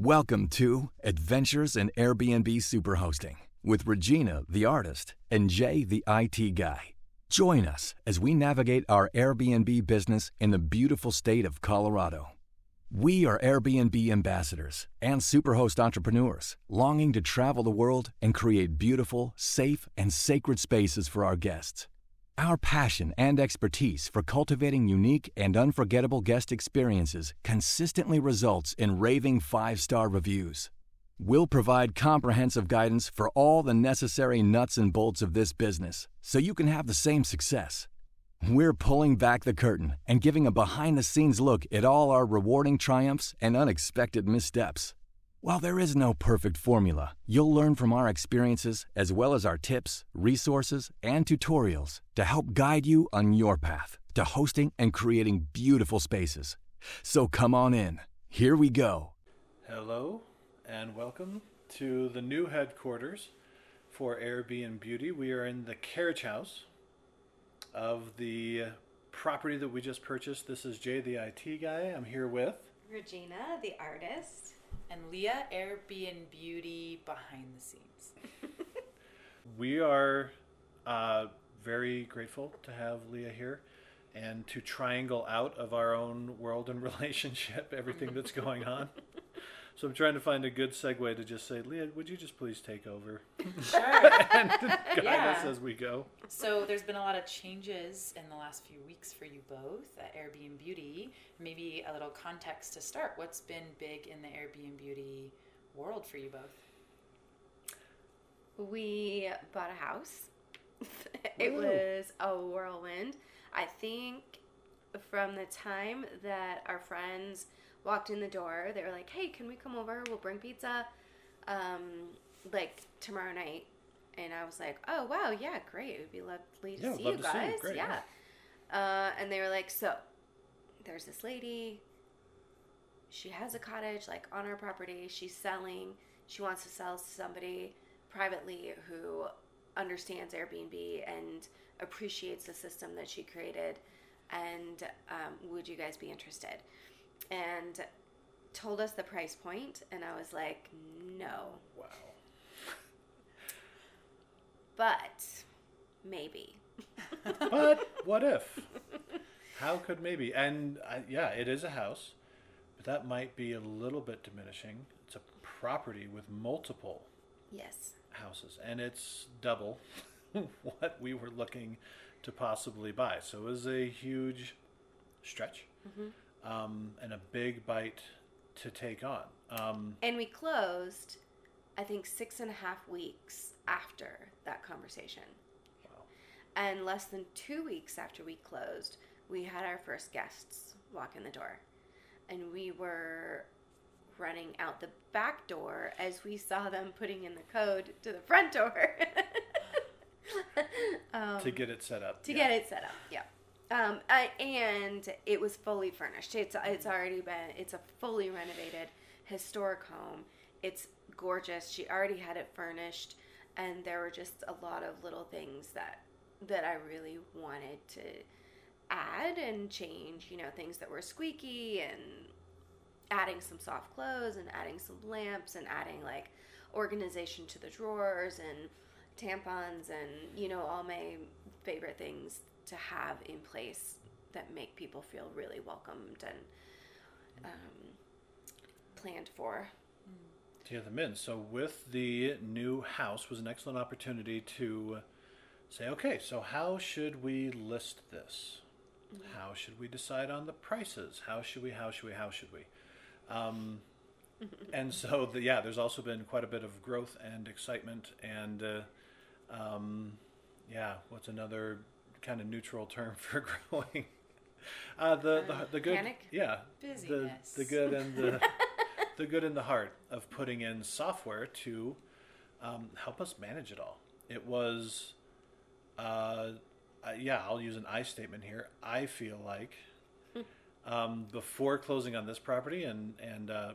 Welcome to Adventures in Airbnb Superhosting with Regina, the artist, and Jay, the IT guy. Join us as we navigate our Airbnb business in the beautiful state of Colorado. We are Airbnb ambassadors and superhost entrepreneurs longing to travel the world and create beautiful, safe, and sacred spaces for our guests. Our passion and expertise for cultivating unique and unforgettable guest experiences consistently results in raving five star reviews. We'll provide comprehensive guidance for all the necessary nuts and bolts of this business so you can have the same success. We're pulling back the curtain and giving a behind the scenes look at all our rewarding triumphs and unexpected missteps. While there is no perfect formula, you'll learn from our experiences as well as our tips, resources, and tutorials to help guide you on your path to hosting and creating beautiful spaces. So come on in. Here we go. Hello, and welcome to the new headquarters for Airbnb Beauty. We are in the carriage house of the property that we just purchased. This is Jay, the IT guy. I'm here with. Regina, the artist. And Leah Airbnb Beauty behind the scenes. We are uh, very grateful to have Leah here and to triangle out of our own world and relationship everything that's going on. So I'm trying to find a good segue to just say, Leah, would you just please take over Sure. and guide Yeah. us as we go? so there's been a lot of changes in the last few weeks for you both at Airbnb Beauty. Maybe a little context to start. What's been big in the Airbnb Beauty world for you both? We bought a house. it Woo. was a whirlwind. I think from the time that our friends walked in the door, they were like, "Hey, can we come over? We'll bring pizza, um, like tomorrow night." And I was like, "Oh wow, yeah, great. It would be lovely to Yeah, see love you to see you. guys." Great, yeah. Uh, and they were like, "So, there's this lady. She has a cottage like on our property. She's selling. She wants to sell to somebody privately who understands Airbnb and appreciates the system that she created. And um, would you guys be interested? And told us the price point, and I was like, no, Wow. but maybe. But what if? How could maybe? And uh, yeah, it is a house, but that might be a little bit diminishing. It's a property with multiple Yes. houses, and it's double what we were looking to possibly buy. So it was a huge stretch um, and a big bite to take on. Um, And we closed, I think, six and a half weeks after that conversation. wow. And less than two weeks after we closed, we had our first guests walk in the door. And we were running out the back door as we saw them putting in the code to the front door. um, to get it set up. to yeah. get it set up. Yeah. Um, I, and it was fully furnished. It's it's already been. It's a fully renovated historic home. It's gorgeous. She already had it furnished, and there were just a lot of little things that that I really wanted to add and change. You know, things that were squeaky and adding some soft clothes and adding some lamps and adding like organization to the drawers and tampons and you know all my favorite things to have in place that make people feel really welcomed and um, planned for. to get them in. So with the new house was an excellent opportunity to say, okay, so how should we list this? How should we decide on the prices? How should we? How should we? How should we? Um, and so, the, yeah, there's also been quite a bit of growth and excitement, and uh, um, yeah, what's another kind of neutral term for growing? Uh, the, the the good, panic? yeah, the Busyness. the good and the the good and the heart of putting in software to um, help us manage it all. It was, uh, uh, yeah, I'll use an I statement here. I feel like um, before closing on this property and and uh,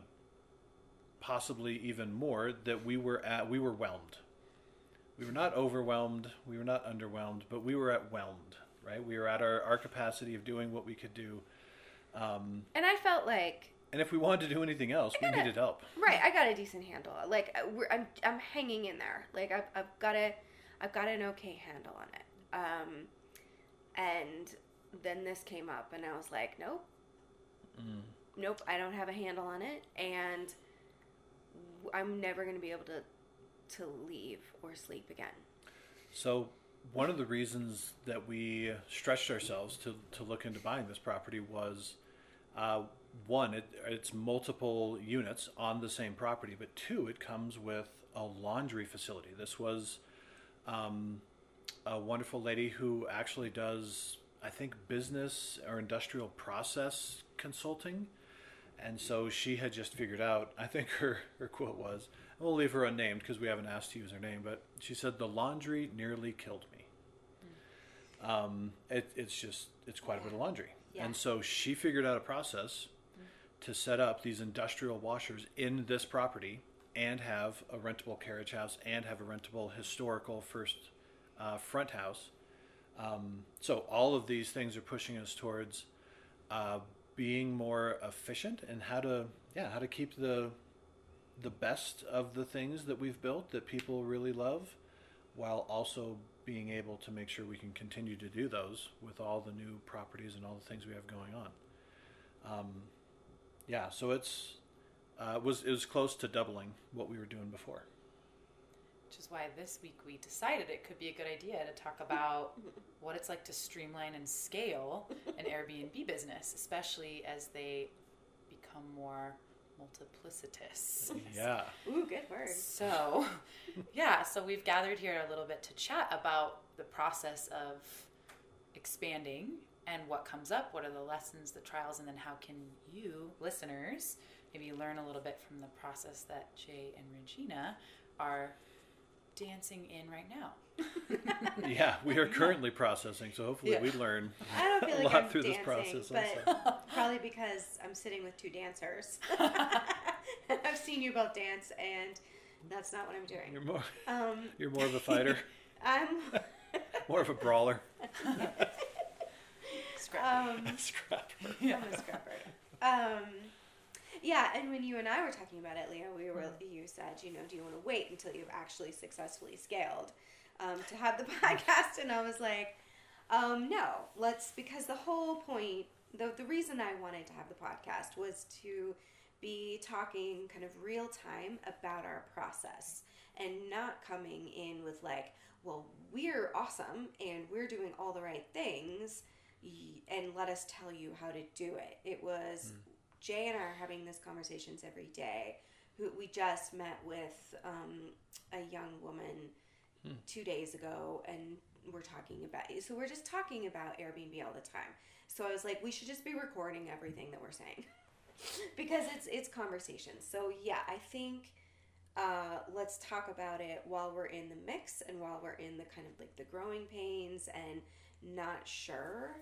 possibly even more that we were at we were whelmed. We were not overwhelmed. We were not underwhelmed, but we were at whelmed. Right? We were at our, our capacity of doing what we could do. Um, And I felt like And if we wanted to do anything else, we needed help. Right, I got a decent handle. Like uh, we're, I'm, I'm hanging in there. Like I've, I've got a, I've got an okay handle on it. Um, and then this came up, and I was like, nope, nope, I don't have a handle on it, and I'm never gonna be able to, to leave or sleep again. So one of the reasons that we stretched ourselves to, to look into buying this property was uh, one, it, it's multiple units on the same property, but two, it comes with a laundry facility. This was um, a wonderful lady who actually does, I think, business or industrial process consulting. And so she had just figured out, I think her, her quote was, we'll leave her unnamed because we haven't asked to use her name, but she said, The laundry nearly killed me. Um, it, it's just, it's quite a bit of laundry. Yeah. And so she figured out a process to set up these industrial washers in this property and have a rentable carriage house and have a rentable historical first uh, front house. Um, so all of these things are pushing us towards uh, being more efficient and how to yeah how to keep the the best of the things that we've built that people really love while also being able to make sure we can continue to do those with all the new properties and all the things we have going on. Um, yeah so it's uh, was it was close to doubling what we were doing before. Which is why this week we decided it could be a good idea to talk about what it's like to streamline and scale an Airbnb business, especially as they become more multiplicitous. yeah Ooh, good word. So, yeah, so we've gathered here a little bit to chat about the process of expanding and what comes up, what are the lessons, the trials, and then how can you, listeners, maybe learn a little bit from the process that Jay and Regina are dancing in right now. yeah we are currently processing so hopefully Yeah. we learn I don't feel a like lot I'm through this process but also. probably because I'm sitting with two dancers. I've seen you both dance, and that's not what I'm doing. you're more Um, you're more of a fighter I'm more of a brawler Scrap. um, scrapper I'm a scrapper. Um, yeah, and when you and I were talking about it, Leah, we were you said, you know, do you want to wait until you've actually successfully scaled um, to have the podcast? And I was like, um, no, let's because the whole point, the the reason I wanted to have the podcast was to be talking kind of real time about our process and not coming in with like, well, we're awesome and we're doing all the right things and let us tell you how to do it. It was Jay and I are having these conversations every day. Who we just met with um, a young woman two days ago, and we're talking about. So we're just talking about Airbnb all the time. So I was like, we should just be recording everything that we're saying because it's it's conversation. So yeah, I think uh, let's talk about it while we're in the mix and while we're in the kind of like the growing pains and not sure.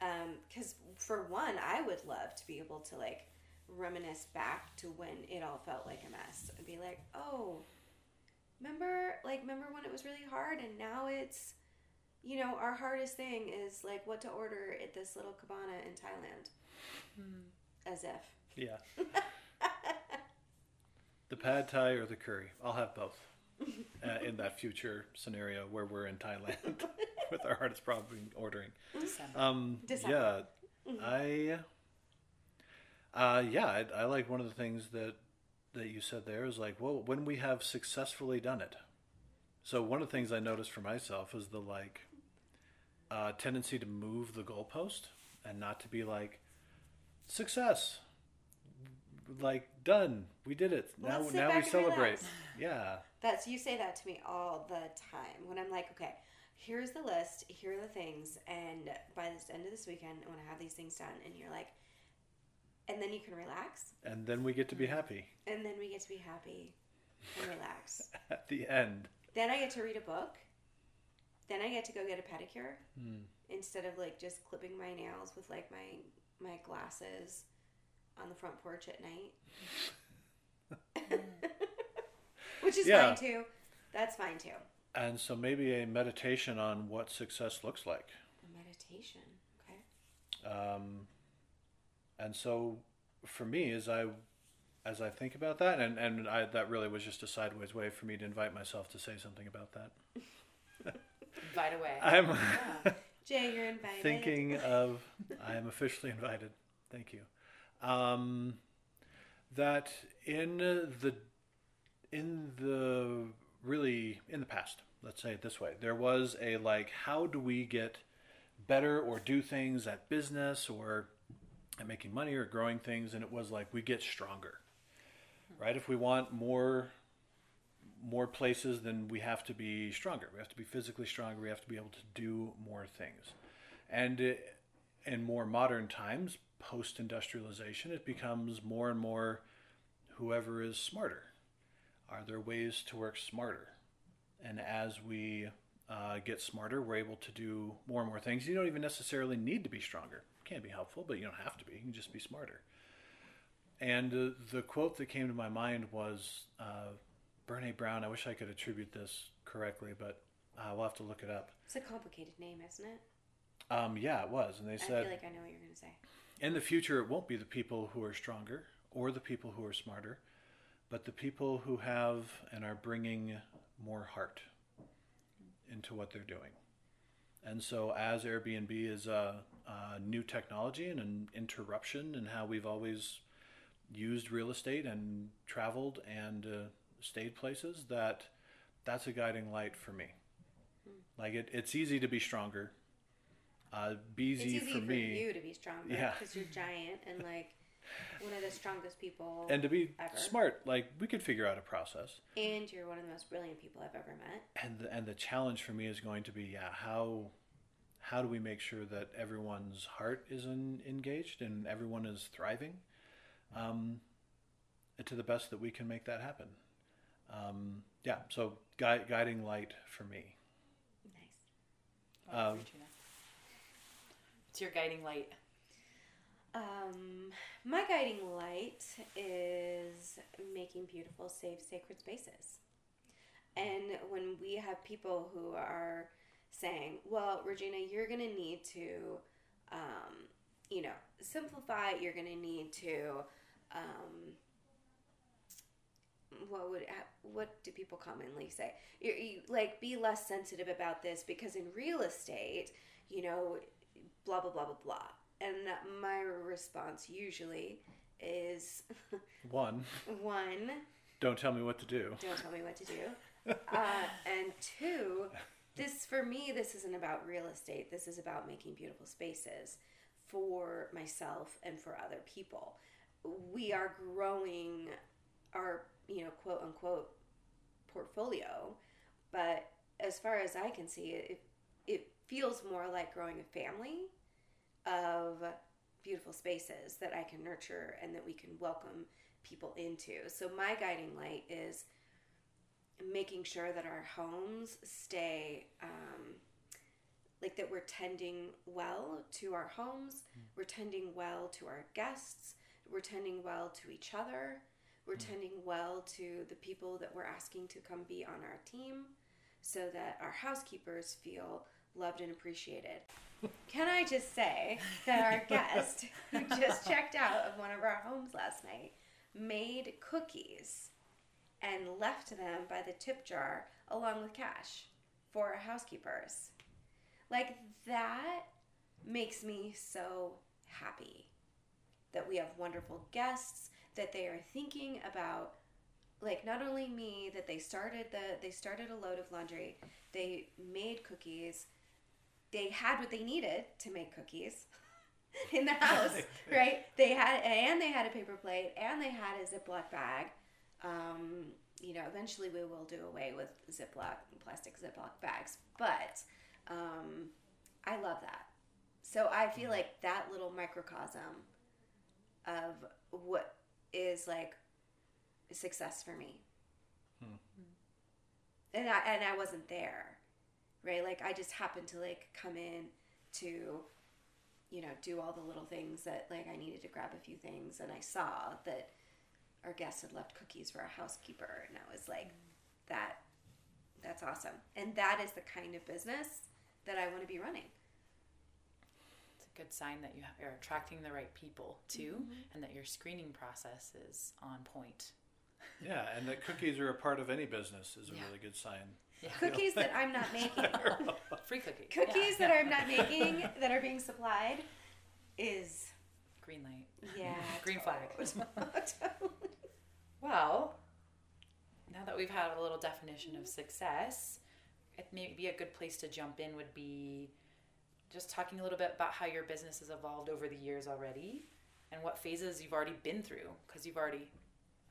Um, because for one, I would love to be able to like reminisce back to when it all felt like a mess and be like, oh, remember like remember when it was really hard and now it's you know our hardest thing is like what to order at this little cabana in Thailand. Hmm. As if. Yeah. the pad thai or the curry. I'll have both. Uh, in that future scenario where we're in Thailand with our hardest problem ordering. December. Um, December. yeah, I, uh, yeah, I, I like one of the things that that you said there is like, well, when we have successfully done it. So one of the things I noticed for myself is the like uh, tendency to move the goalpost and not to be like success, like done, we did it. now now we celebrate. relax. Yeah, That's you say that to me all the time when I'm like, okay, here's the list, here are the things, and by the end of this weekend, I want to have these things done, and you're like, and then you can relax, and then we get to be mm-hmm. happy and then we get to be happy and relax. at the end. then I get to read a book. Then I get to go get a pedicure hmm. instead of like just clipping my nails with like my my glasses on the front porch at night. Which is Yeah. fine too. That's fine too. And so maybe a meditation on what success looks like. A meditation. Okay. Um, and so for me, as I as I think about that, and and I, that really was just a sideways way for me to invite myself to say something about that. Right away. I'm Yeah. Jay, you're invited. thinking of. I am officially invited. Thank you. Um, that in the in the really in the past, let's say it this way, there was a like, how do we get better or do things at business or at making money or growing things, and it was like we get stronger, right? If we want more more places, then we have to be stronger. We have to be physically stronger. We have to be able to do more things. And in more modern times, post industrialization, it becomes more and more whoever is smarter. Are there ways to work smarter? And as we uh, get smarter, we're able to do more and more things. You don't even necessarily need to be stronger. It can be helpful, but you don't have to be. You can just be smarter. And uh, the quote that came to my mind was uh, Brene Brown. I wish I could attribute this correctly, but uh, we'll have to look it up. It's a complicated name, isn't it? Um, yeah, it was. And they I said, I feel like I know what you're going to say. In the future, it won't be the people who are stronger or the people who are smarter, but the people who have and are bringing more heart into what they're doing. And so, as Airbnb is a, a new technology and an interruption in how we've always used real estate and traveled and uh, stayed places, that that's a guiding light for me. Like it, it's easy to be stronger. Uh, easy, for me. you to be stronger Yeah. because you're giant and like one of the strongest people. and to be ever. smart like we could figure out a process And you're one of the most brilliant people I've ever met. and the, and the challenge for me is going to be yeah how how do we make sure that everyone's heart is in, engaged and everyone is thriving um, to the best that we can make that happen um, yeah so gui- guiding light for me Nice. Wow, Um. What's your guiding light? Um, my guiding light is making beautiful, safe, sacred spaces. And when we have people who are saying, well, Regina, you're going to need to, um, you know, simplify, you're going to need to, um, what would what do people commonly say? You, you like be less sensitive about this because in real estate, you know, blah blah blah blah blah. And my response usually is one one, don't tell me what to do don't tell me what to do. Uh, and two, this for me, this isn't about real estate. This is about making beautiful spaces for myself and for other people. We are growing our, you know, quote unquote portfolio, but as far as I can see, it it feels more like growing a family of beautiful spaces that I can nurture and that we can welcome people into. So my guiding light is making sure that our homes stay um, like that we're tending well to our homes, we're tending well to our guests, we're tending well to each other, we're tending well to the people that we're asking to come be on our team so that our housekeepers feel loved and appreciated. Can I just say that our guest who just checked out of one of our homes last night made cookies and left them by the tip jar along with cash for our housekeepers. Like that makes me so happy that we have wonderful guests that they are thinking about like not only me that they started the they started a load of laundry they made cookies they had what they needed to make cookies in the house right? They had and they had a paper plate and they had a ziploc bag. Um, you know eventually we will do away with ziploc plastic ziploc bags but um, i love that. So i feel like that little microcosm of what is like success for me. And I and I wasn't there, right? Like I just happened to like come in to, you know, do all the little things that like I needed to grab a few things, and I saw that our guests had left cookies for our housekeeper, and I was like, that, that's awesome, and that is the kind of business that I want to be running. It's a good sign that you ha- are attracting the right people too, mm-hmm. and that your screening process is on point. Yeah, and that cookies are a part of any business is a Yeah. really good sign. Yeah. Cookies that I'm not making. Free cookie. Cookies Yeah, that yeah. I'm not making that are being supplied is Green light. yeah. Green flag. totally. Well, now that we've had a little definition of success, it may be a good place to jump in would be just talking a little bit about how your business has evolved over the years already and what phases you've already been through because you've already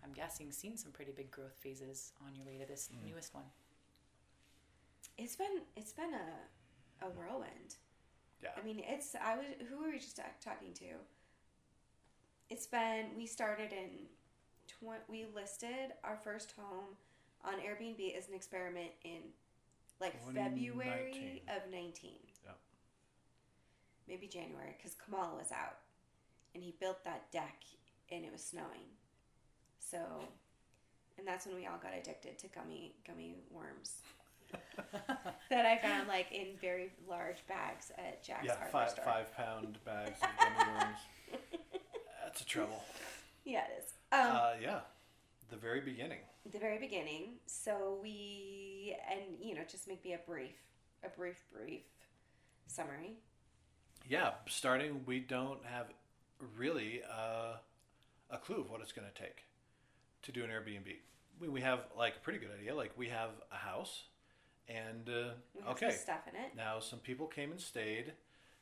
I'm guessing seen some pretty big growth phases on your way to this mm. newest one. It's been it's been a a whirlwind. Yeah. I mean, it's I was who were we just talking to? It's been we started in tw- we listed our first home on Airbnb as an experiment in like February of 19. Yeah. Maybe January cuz Kamal was out and he built that deck and it was snowing. So and that's when we all got addicted to gummy gummy worms. that I found like in very large bags at Jack's yeah, hardware five store. five pound bags of gummy worms. That's a trouble. Yeah, it is. Um, uh, yeah, the very beginning. the very beginning. So we and you know just make me a brief, a brief, brief summary. Yeah, starting, we don't have really uh, a clue of what it's going to take to do an Airbnb. We, we have like a pretty good idea. Like we have a house, and uh, okay, some stuff in it. now some people came and stayed.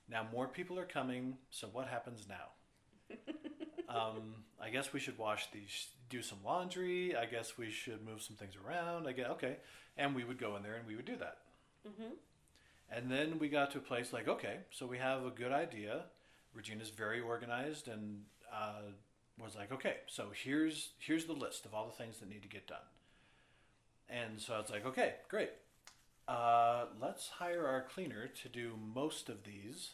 Now more people are coming. So what happens now? um, I guess we should wash these, do some laundry. I guess we should move some things around. I get okay, and we would go in there and we would do that. hmm And then we got to a place like, okay, so we have a good idea. Regina's very organized and uh, was like, okay, so here's here's the list of all the things that need to get done. And so I was like, okay, great. Uh, let's hire our cleaner to do most of these.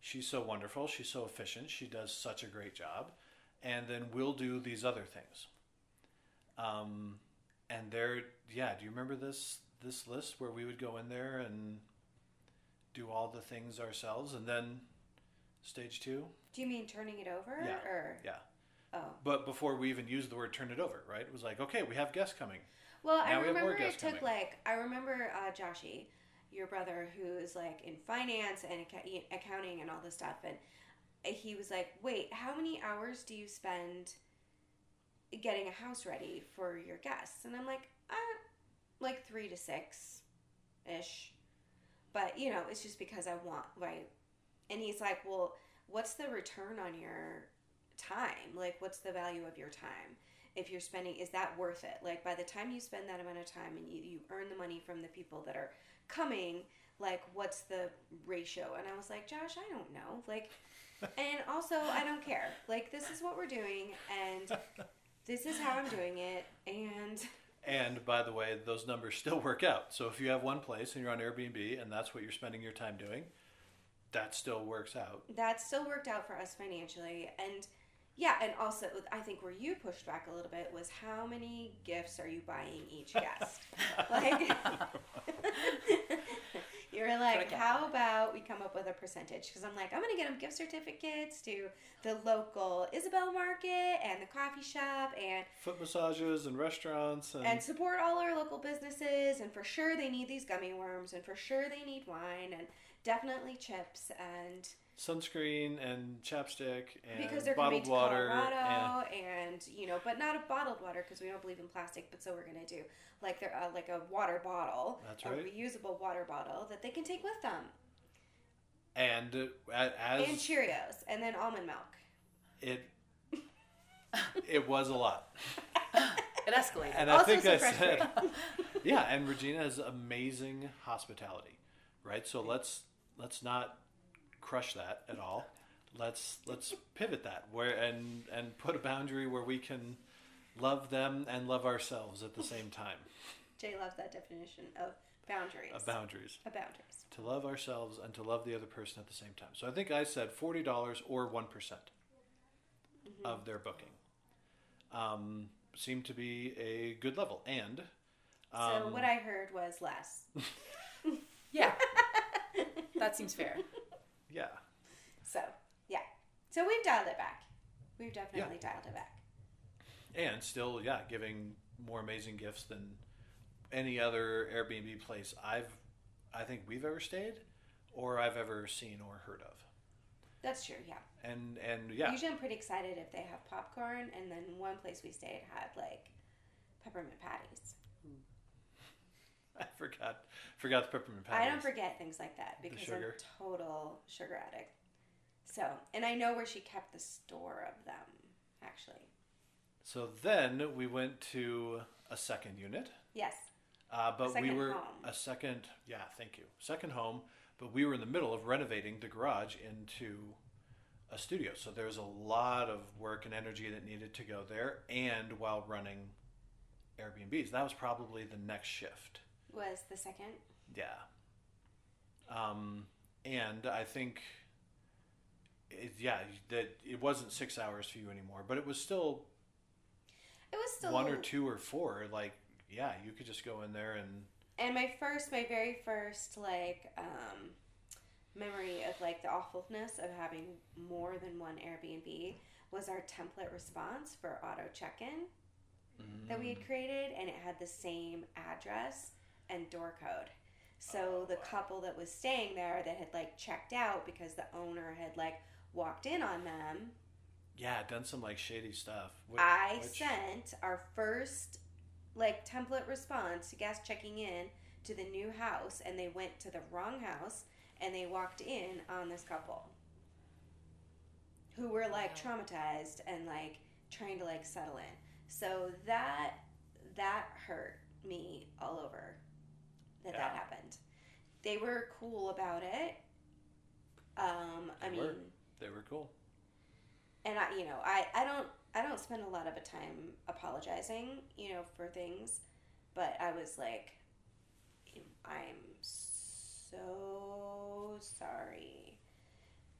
She's so wonderful. She's so efficient. She does such a great job. And then we'll do these other things. Um, and there, yeah. Do you remember this this list where we would go in there and do all the things ourselves, and then stage two? Do you mean turning it over Yeah. or Yeah. oh? But before we even used the word "turn it over," right? It was like, okay, we have guests coming. Well, Now I we remember it took coming. like I remember uh, Joshy, your brother, who is like in finance and accounting and all this stuff, and he was like, "Wait, how many hours do you spend getting a house ready for your guests?" And I'm like, uh, "Like three to six, ish." But you know, it's just because I want right. And he's like, "Well, what's the return on your time? Like, what's the value of your time?" If you're spending is that worth it like by the time you spend that amount of time and you, you earn the money from the people that are coming like what's the ratio and i was like josh i don't know like and also i don't care like this is what we're doing and this is how i'm doing it and And by the way, those numbers still work out. So if you have one place and you're on Airbnb and that's what you're spending your time doing, that still works out. that still worked out for us financially and yeah and also i think where you pushed back a little bit was how many gifts are you buying each guest? Like you were like how about we come up with a percentage? Because i'm like i'm gonna get them gift certificates to the local isabel market and the coffee shop and Foot massages and restaurants and, and support all our local businesses and for sure they need these gummy worms and for sure they need wine and definitely chips and sunscreen and chapstick and because they're coming bottled to water and Colorado and, you know, but not a bottled water because we don't believe in plastic. But so we're gonna do like they're uh, like a water bottle, That's a reusable water bottle that they can take with them, and uh, as and Cheerios, and then almond milk. it it was a lot. It escalated. And I Also think I said, yeah. And Regina has amazing hospitality, right? So let's let's not crush that at all. Let's let's pivot that where and and put a boundary where we can love them and love ourselves at the same time. Jay loves that definition of boundaries. Of boundaries Of boundaries. to love ourselves and to love the other person at the same time. So I think I said forty dollars or one of their booking. Um, seemed to be a good level, and so um, what I heard was less. yeah. that seems fair. Yeah. So yeah, so we've dialed it back. We've definitely dialed it back. and still, yeah, giving more amazing gifts than any other Airbnb place I've, I think we've ever stayed, or I've ever seen or heard of. That's true. Yeah. And and yeah, Usually I'm pretty excited if they have popcorn, and then one place we stayed had like peppermint patties. I forgot forgot the peppermint patties. I don't forget things like that because I'm sugar. a total sugar addict. So, and I know where she kept the store of them, actually. So then we went to a second unit. Yes. Uh, but we were home. a second, yeah, thank you, second home. But we were in the middle of renovating the garage into a studio, so there's a lot of work and energy that needed to go there, and while running Airbnbs, that was probably the next shift. Was the second? Yeah. Um, and I think, it, yeah, that it wasn't six hours for you anymore, but it was still It was still one or two or four. Like, yeah, you could just go in there and And my first, my very first, like, um, memory of like the awfulness of having more than one Airbnb was our template response for auto check-in that we had created, and it had the same address and door code. So oh, the couple that was staying there that had like checked out because the owner had like walked in on them Yeah, done some like shady stuff. Wh- I which- sent our first like template response to guests checking in to the new house and they went to the wrong house and they walked in on this couple who were like traumatized and like trying to like settle in. So that that hurt me all over that that happened. They were cool about it. Um, I They mean, were. they were cool. and I, you know, I, I don't, I don't spend a lot of a time apologizing, you know, for things, but I was like, I'm so sorry.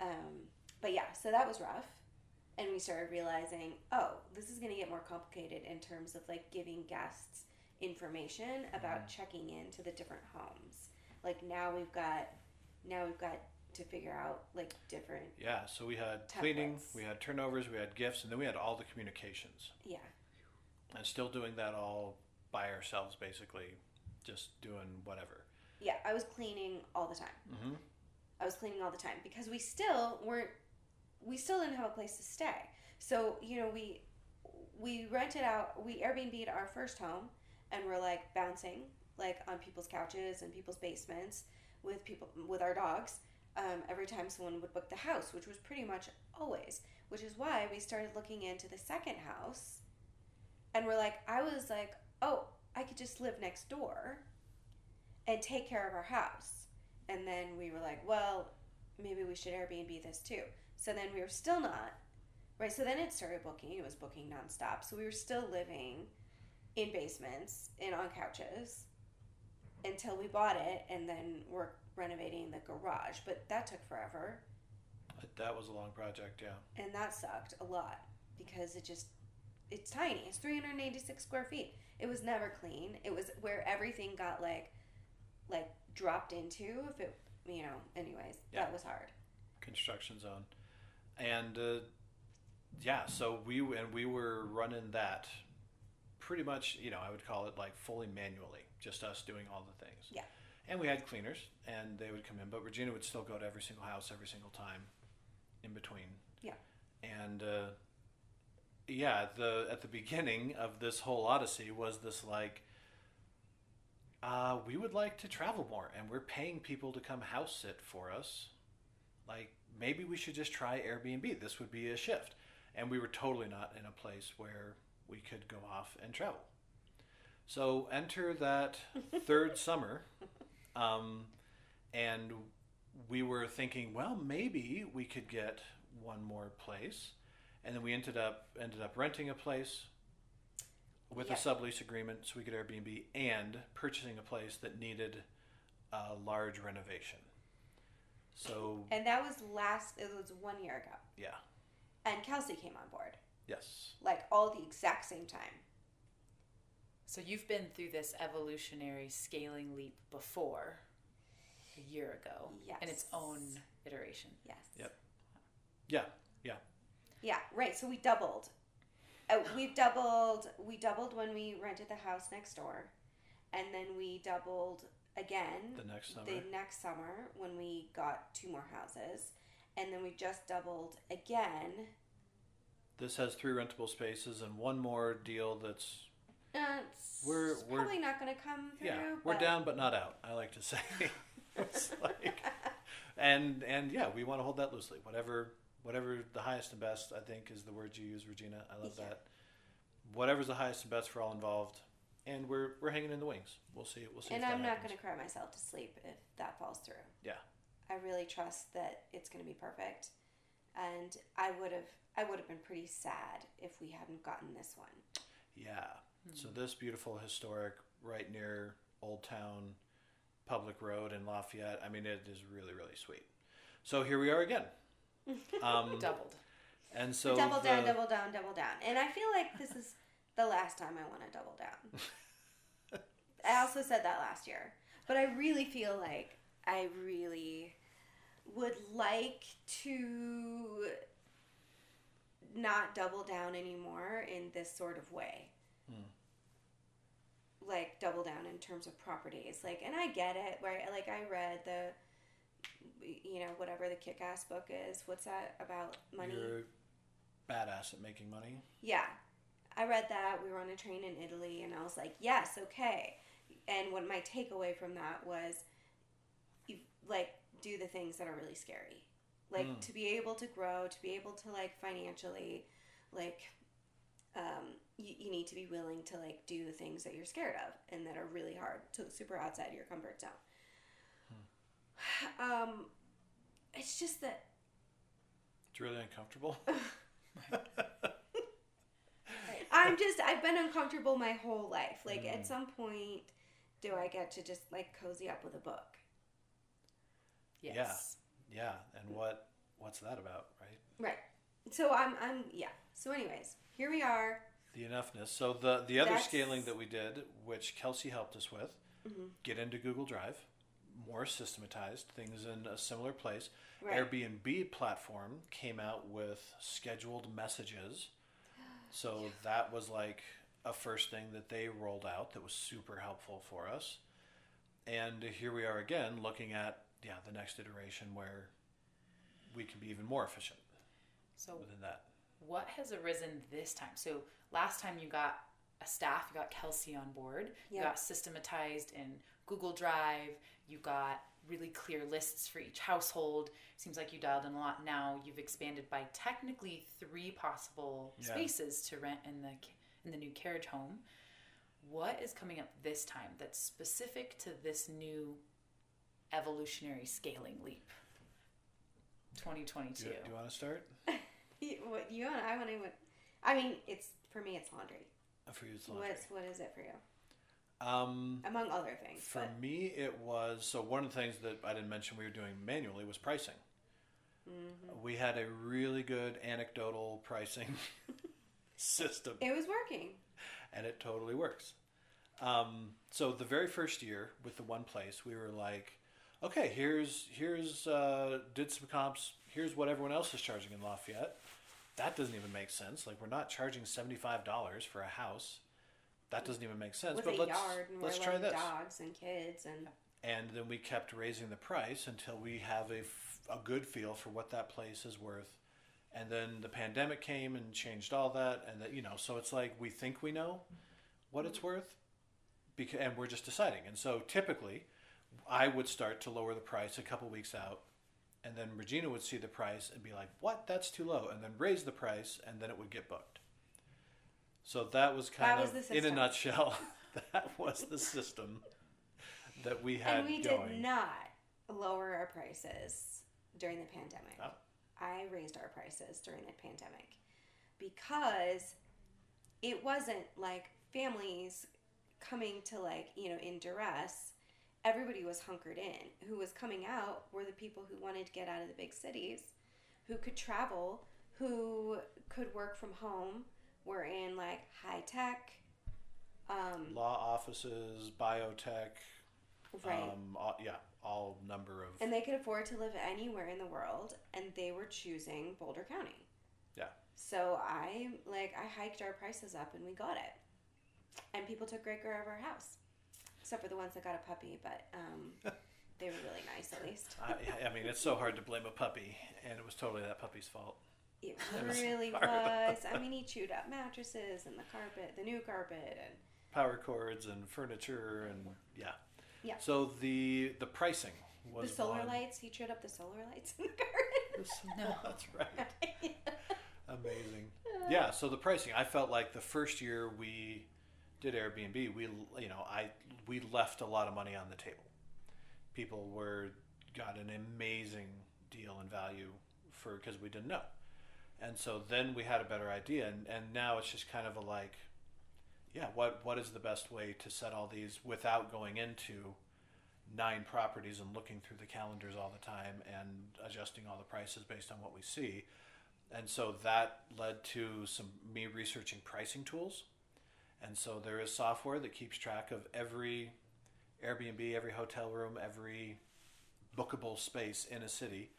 Um, but yeah, so that was rough, and we started realizing, oh, this is going to get more complicated in terms of like giving guests information about checking into the different homes. Like now we've got, now we've got to figure out like different Yeah, so we had cleaning, we had turnovers, we had gifts, and then we had all the communications. yeah And still doing that all by ourselves, basically, just doing whatever. Yeah, I was cleaning all the time. Mm-hmm. I was cleaning all the time because we still weren't we still didn't have a place to stay. So, you know, we we rented out we Airbnb'd our first home and we're like bouncing like on people's couches and people's basements with people with our dogs um, every time someone would book the house, which was pretty much always. Which is why we started looking into the second house, and we're like, I was like, oh, I could just live next door, and take care of our house. And then we were like, well, maybe we should Airbnb this too. So then we were still not, right? So then it started booking. It was booking nonstop. So we were still living in basements and on couches until we bought it, and then we're renovating the garage. But that took forever, That was a long project, yeah. and that sucked a lot because it just it's tiny. It's 386 square feet. It was never clean. It was where everything got like like dropped into. If it you know, anyways, Yeah. that was hard. construction zone, and uh, yeah, so we and we were running that pretty much. You know, I would call it like fully manually, just us doing all the things. Yeah. And we had cleaners, and they would come in, but Regina would still go to every single house every single time, in between. Yeah. And uh, yeah, the at the beginning of this whole odyssey was this like. Uh, we would like to travel more, and we're paying people to come house sit for us like maybe we should just try Airbnb. This would be a shift. And we were totally not in a place where we could go off and travel. So enter that third summer, um, and we were thinking, well, maybe we could get one more place, and then we ended up ended up renting a place with Yeah. a sublease agreement, so we could Airbnb, and purchasing a place that needed a large renovation. So And that was last. It was one year ago, yeah, and Kelsey came on board yes, like all the exact same time. So you've been through this evolutionary scaling leap before a year ago in its own iteration. Yes. Yep. Yeah, yeah. Yeah, right. So we doubled. Uh, we've doubled. We doubled when we rented the house next door, and then we doubled again The next summer. the next summer when we got two more houses, and then we just doubled again. This has three rentable spaces and one more deal that's it's We're- we're- probably not going to come through. yeah, we're but- down but not out. I like to say. it's like, and and yeah, we want to hold that loosely. Whatever whatever the highest and best, I think, is the word you use, Regina. I love Yeah. that. Whatever's the highest and best for all involved, and we're we're hanging in the wings. We'll see. We'll see. And I'm not going to cry myself to sleep if that falls through. Yeah. I really trust that it's going to be perfect, and I would have I would have been pretty sad if we hadn't gotten this one. Yeah. So this beautiful historic right near Old Town Public Road in Lafayette. I mean, it is really really sweet. So here we are again. Um, Doubled. and so double down, the- double down, double down. And I feel like this is the last time I want to double down. I also said that last year, but I really feel like I really would like to not double down anymore in this sort of way. Hmm. Like double down in terms of properties. Like and I get it, right? Like I read the you know, whatever the kick ass book is. What's that about money? You're badass at making money. Yeah. I read that. We were on a train in Italy, and I was like, yes, okay. And what my takeaway from that was, you like do the things that are really scary, like Mm. to be able to grow, to be able to like financially, like, um, you, you need to be willing to like do the things that you're scared of and that are really hard, to super outside your comfort zone. Um, it's just that It's really uncomfortable. I'm just I've been uncomfortable my whole life. Like Mm. at some point do I get to just like cozy up with a book? Yes. Yeah. And what what's that about, right? Right. So I'm I'm yeah. So anyways, here we are. The enoughness. So the the other That's- scaling that we did, which Kelsey helped us with, Mm-hmm. get into Google Drive, more systematized, things in a similar place. Right. Airbnb platform came out with scheduled messages. So that was like a first thing that they rolled out that was super helpful for us. And here we are again looking at yeah, the next iteration where we can be even more efficient So within that. what has arisen this time? So last time you got a staff, you got Kelsey on board, you got systematized in Google Drive, you got really clear lists for each household. Seems like you dialed in a lot. Now you've expanded by technically three possible Yeah. spaces to rent in the in the new carriage home. What is coming up this time that's specific to this new evolutionary scaling leap? 2022. Do, you- do you want to start? You, what you want? I want to. I mean, it's for me. It's laundry. For you, it's laundry. What's what is it for you? Um, Among other things. For but, me, it was so one of the things that I didn't mention we were doing manually was pricing. Mm-hmm. We had a really good anecdotal pricing system, it was working. and it totally works. Um, so the very first year with the one place, we were like, okay, here's here's uh, did some comps. Here's what everyone else is charging in Lafayette. That doesn't even make sense. Like we're not charging seventy five dollars for a house. That doesn't even make sense. With but a let's yard and let's we're try this. dogs and kids and and then we kept raising the price until we have a, f- a good feel for what that place is worth and then the pandemic came and changed all that and that you know so it's like we think we know what it's worth because and we're just deciding and so typically i would start to lower the price a couple weeks out and then regina would see the price and be like what that's too low and then raise the price and then it would get booked so that was kind That of the in a nutshell that was the system that we had and we going. did not lower our prices during the pandemic. Oh. I raised our prices during the pandemic because it wasn't like families coming to like, you know, in duress. Everybody was hunkered in. Who was coming out were the people who wanted to get out of the big cities, who could travel, who could work from home, were in like high tech, um, law offices, biotech, Right. Um, all, yeah, all number of. And they could afford to live anywhere in the world, and they were choosing Boulder County. yeah. So I like I hiked our prices up, and we got it. And people took great care of our house, except for the ones that got a puppy, but um, they were really nice at least. I, I mean, it's so hard to blame a puppy, and it was totally that puppy's fault. It It really was. I mean, he chewed up mattresses and the carpet, the new carpet, and Power cords and furniture, and yeah. Yeah. So the the pricing was the solar one- lights. He chewed up the solar lights in the garden. No, that's right. Amazing. Yeah. So the pricing, I felt like the first year we did Airbnb, we you know I we left a lot of money on the table. People were got an amazing deal and value for because we didn't know, and so then we had a better idea, and and now it's just kind of a like, yeah, what what is the best way to set all these without going into nine properties and looking through the calendars all the time and adjusting all the prices based on what we see. And so that led to some me researching pricing tools. And so there is software that keeps track of every Airbnb, every hotel room, every bookable space in a city,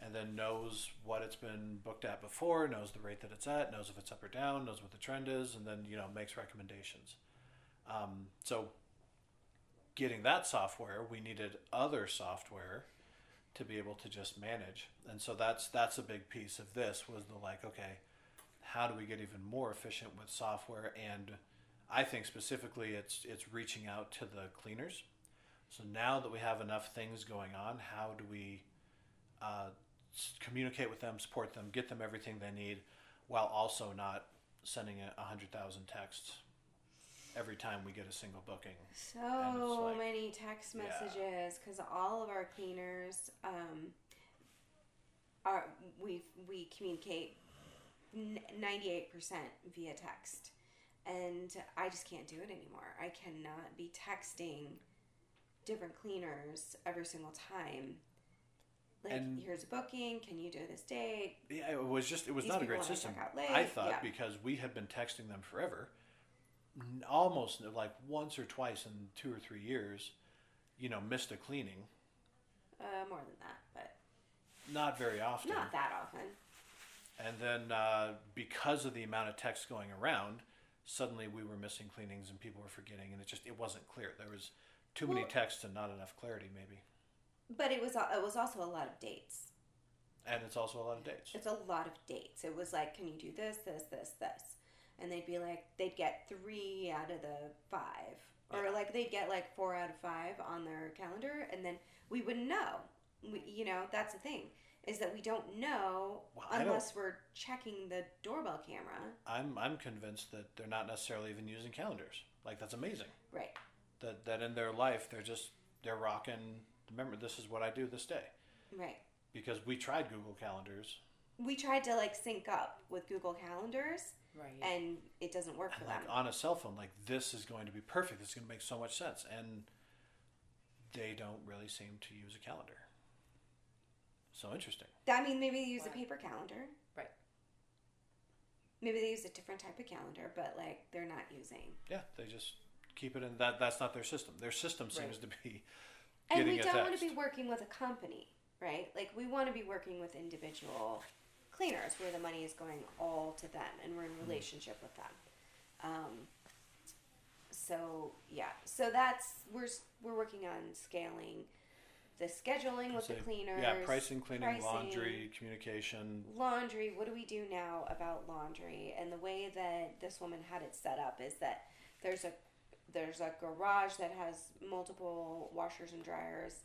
and then knows what it's been booked at before, knows the rate that it's at, knows if it's up or down, knows what the trend is, and then you know makes recommendations. Um, so getting that software, we needed other software to be able to just manage. And so that's that's a big piece of this was the like, okay, how do we get even more efficient with software? And I think specifically it's it's reaching out to the cleaners. So now that we have enough things going on, how do we uh, communicate with them, support them, get them everything they need, while also not sending a hundred thousand texts every time we get a single booking. So like- many text messages because all of our cleaners um, are we we communicate ninety eight percent via text, and I just can't do it anymore. I cannot be texting different cleaners every single time. Like, And- here's a booking. Can you do this date? Yeah, it was just it was These not a great system. check out late, I thought yeah. because we had been texting them forever, almost like once or twice in two or three years, you know, missed a cleaning. Uh, more than that, but Not very often. not that often. And then uh, because of the amount of text going around, suddenly we were missing cleanings and people were forgetting, and it just it wasn't clear. There was too many texts and not enough clarity, maybe. But it was it was also a lot of dates. And it's also a lot of dates. It's a lot of dates. It was like, can you do this, this, this, this? And they'd be like, they'd get three out of the five. Or Yeah. like they'd get like four out of five on their calendar, and then we wouldn't know. We, you know, that's the thing is that we don't know Well, I don't- unless we're checking the doorbell camera. I'm I'm convinced that they're not necessarily even using calendars. Like that's amazing. Right. that that in their life they're just they're rocking remember this is what i do this day Right. because we tried google calendars We tried to like sync up with Google Calendars, Right. and it doesn't work for like them. on a cell phone like this is going to be perfect this is going to make so much sense and they don't really seem to use a calendar so interesting That mean, maybe they use a paper calendar. Right. Maybe they use a different type of calendar, but like they're not using. yeah they just keep it in that that's not their system their system seems Right. to be And we a don't want to be working with a company, right? Like we want to be working with individual cleaners where the money is going all to them and we're in Mm-hmm. relationship with them. Um, so yeah, so that's we're we're working on scaling the scheduling with the Say, cleaners. yeah pricing cleaning pricing, laundry communication. laundry. What do we do now about laundry? And the way that this woman had it set up is that there's a there's a garage that has multiple washers and dryers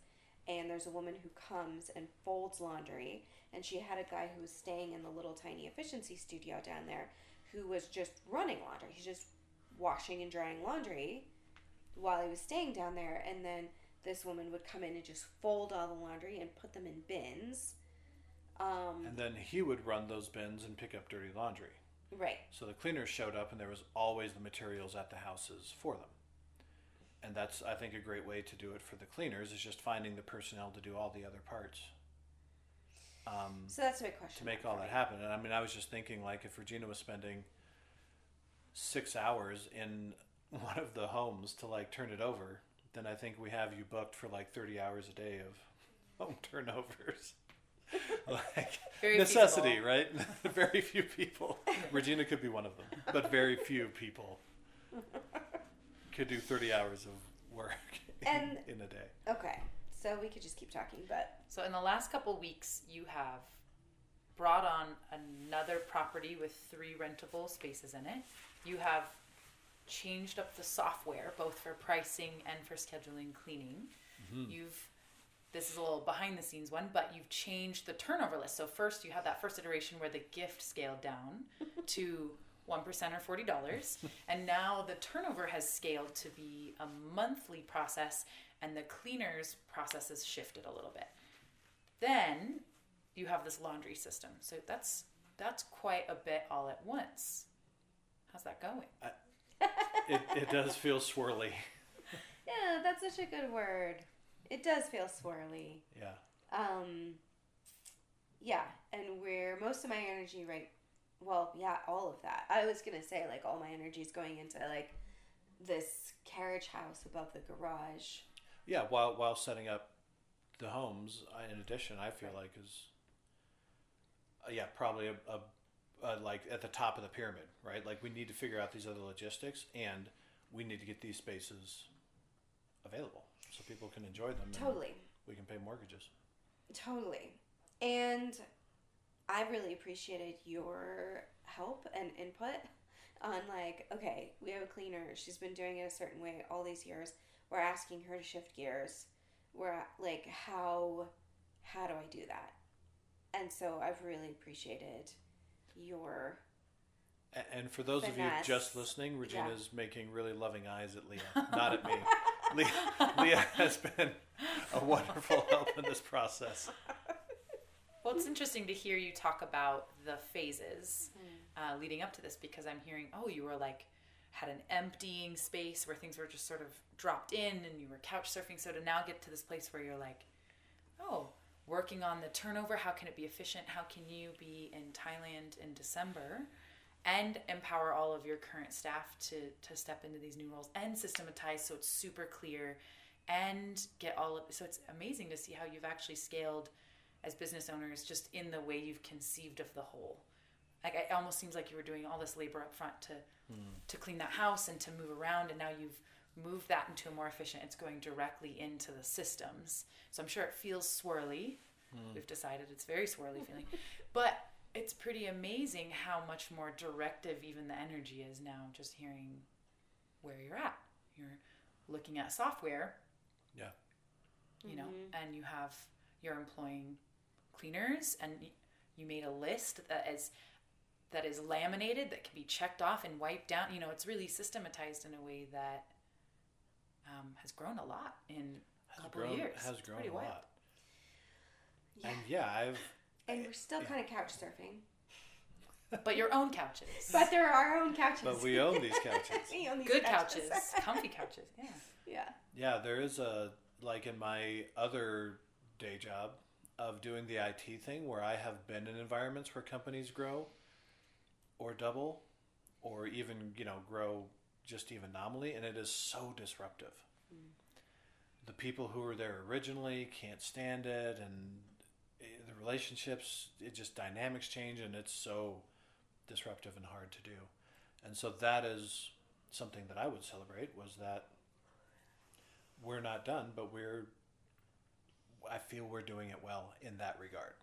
and there's a woman who comes and folds laundry and she had a guy who was staying in the little tiny efficiency studio down there who was just running laundry. He's just washing and drying laundry while he was staying down there and then this woman would come in and just fold all the laundry and put them in bins um, and then he would run those bins and pick up dirty laundry right So the cleaners showed up, and there was always the materials at the houses for them. And that's, I think, a great way to do it for the cleaners is just finding the personnel to do all the other parts um, So that's a big question. to make all that me. happen. And I mean, I was just thinking, like, if Regina was spending six hours in one of the homes to like turn it over, then I think we have you booked for like 30 hours a day of home turnovers. like Very necessity, feasible. right? very few people. Regina could be one of them, but very few people could do 30 hours of work in, And- in a day. Okay, so we could just keep talking, but So in the last couple weeks, you have brought on another property with three rentable spaces in it. You have changed up the software both for pricing and for scheduling cleaning. Mm-hmm. You've this is a little behind the scenes one, but you've changed the turnover list. So first you had that first iteration where the gift scaled down to 1% or $40. and now the turnover has scaled to be a monthly process and the cleaners process has shifted a little bit. Then you have this laundry system. So that's that's quite a bit all at once. How's that going? It, it does feel swirly. yeah, that's such a good word. It does feel swirly. Yeah. Um, yeah, and where most of my energy right, well, yeah, all of that. I was gonna say like all my energy is going into like this carriage house above the garage. Yeah, while while setting up the homes, I- in addition, I feel like is uh, yeah probably a, a, a like at the top of the pyramid, right? Like we need to figure out these other logistics, and we need to get these spaces available so people can enjoy them. and Totally. we can pay mortgages. Totally. And I really appreciated your help and input on like, okay, we have a cleaner. She's been doing it a certain way all these years. We're asking her to shift gears. We're like, how how do I do that? And so I've really appreciated your A- And for those of you just listening, Yeah. Regina's making really loving eyes at Leah, not at me. Leah, Leah has been a wonderful help in this process. Well, it's interesting to hear you talk about the phases uh, leading up to this because I'm hearing, oh, you were like had an emptying space where things were just sort of dropped in and you were couch surfing. So to now get to this place where you're like, oh, working on the turnover, how can it be efficient? How can you be in Thailand in December and empower all of your current staff to, to step into these new roles and systematize so it's super clear and get all of so it's amazing to see how you've actually scaled as business owners just in the way you've conceived of the whole like it almost seems like you were doing all this labor up front to hmm. to clean that house and to move around and now you've moved that into a more efficient it's going directly into the systems. So i'm sure it feels swirly. Hmm. We've decided it's very swirly feeling. But it's pretty amazing how much more directive even the energy is now just hearing where you're at. You're looking at software. Yeah. you know mm-hmm. and you have you're employing cleaners and you made a list that is that is laminated that can be checked off and wiped down. You know it's really systematized in a way that um, has grown a lot in a couple grown, of years has grown a wild. lot. yeah. And yeah, I've And we're still kind of couch surfing. but your own couches But there are our own couches. but we own these couches. We own these good couches comfy couches yeah yeah. Yeah, there is a like in my other day job of doing the IT thing where I have been in environments where companies grow or double or even, you know, grow just even nominally and it is so disruptive. The people who were there originally can't stand it and eh, the relationships, it just dynamics change and it's so disruptive and hard to do. And so that is something that I would celebrate was that we're not done, but we're I feel we're doing it well in that regard.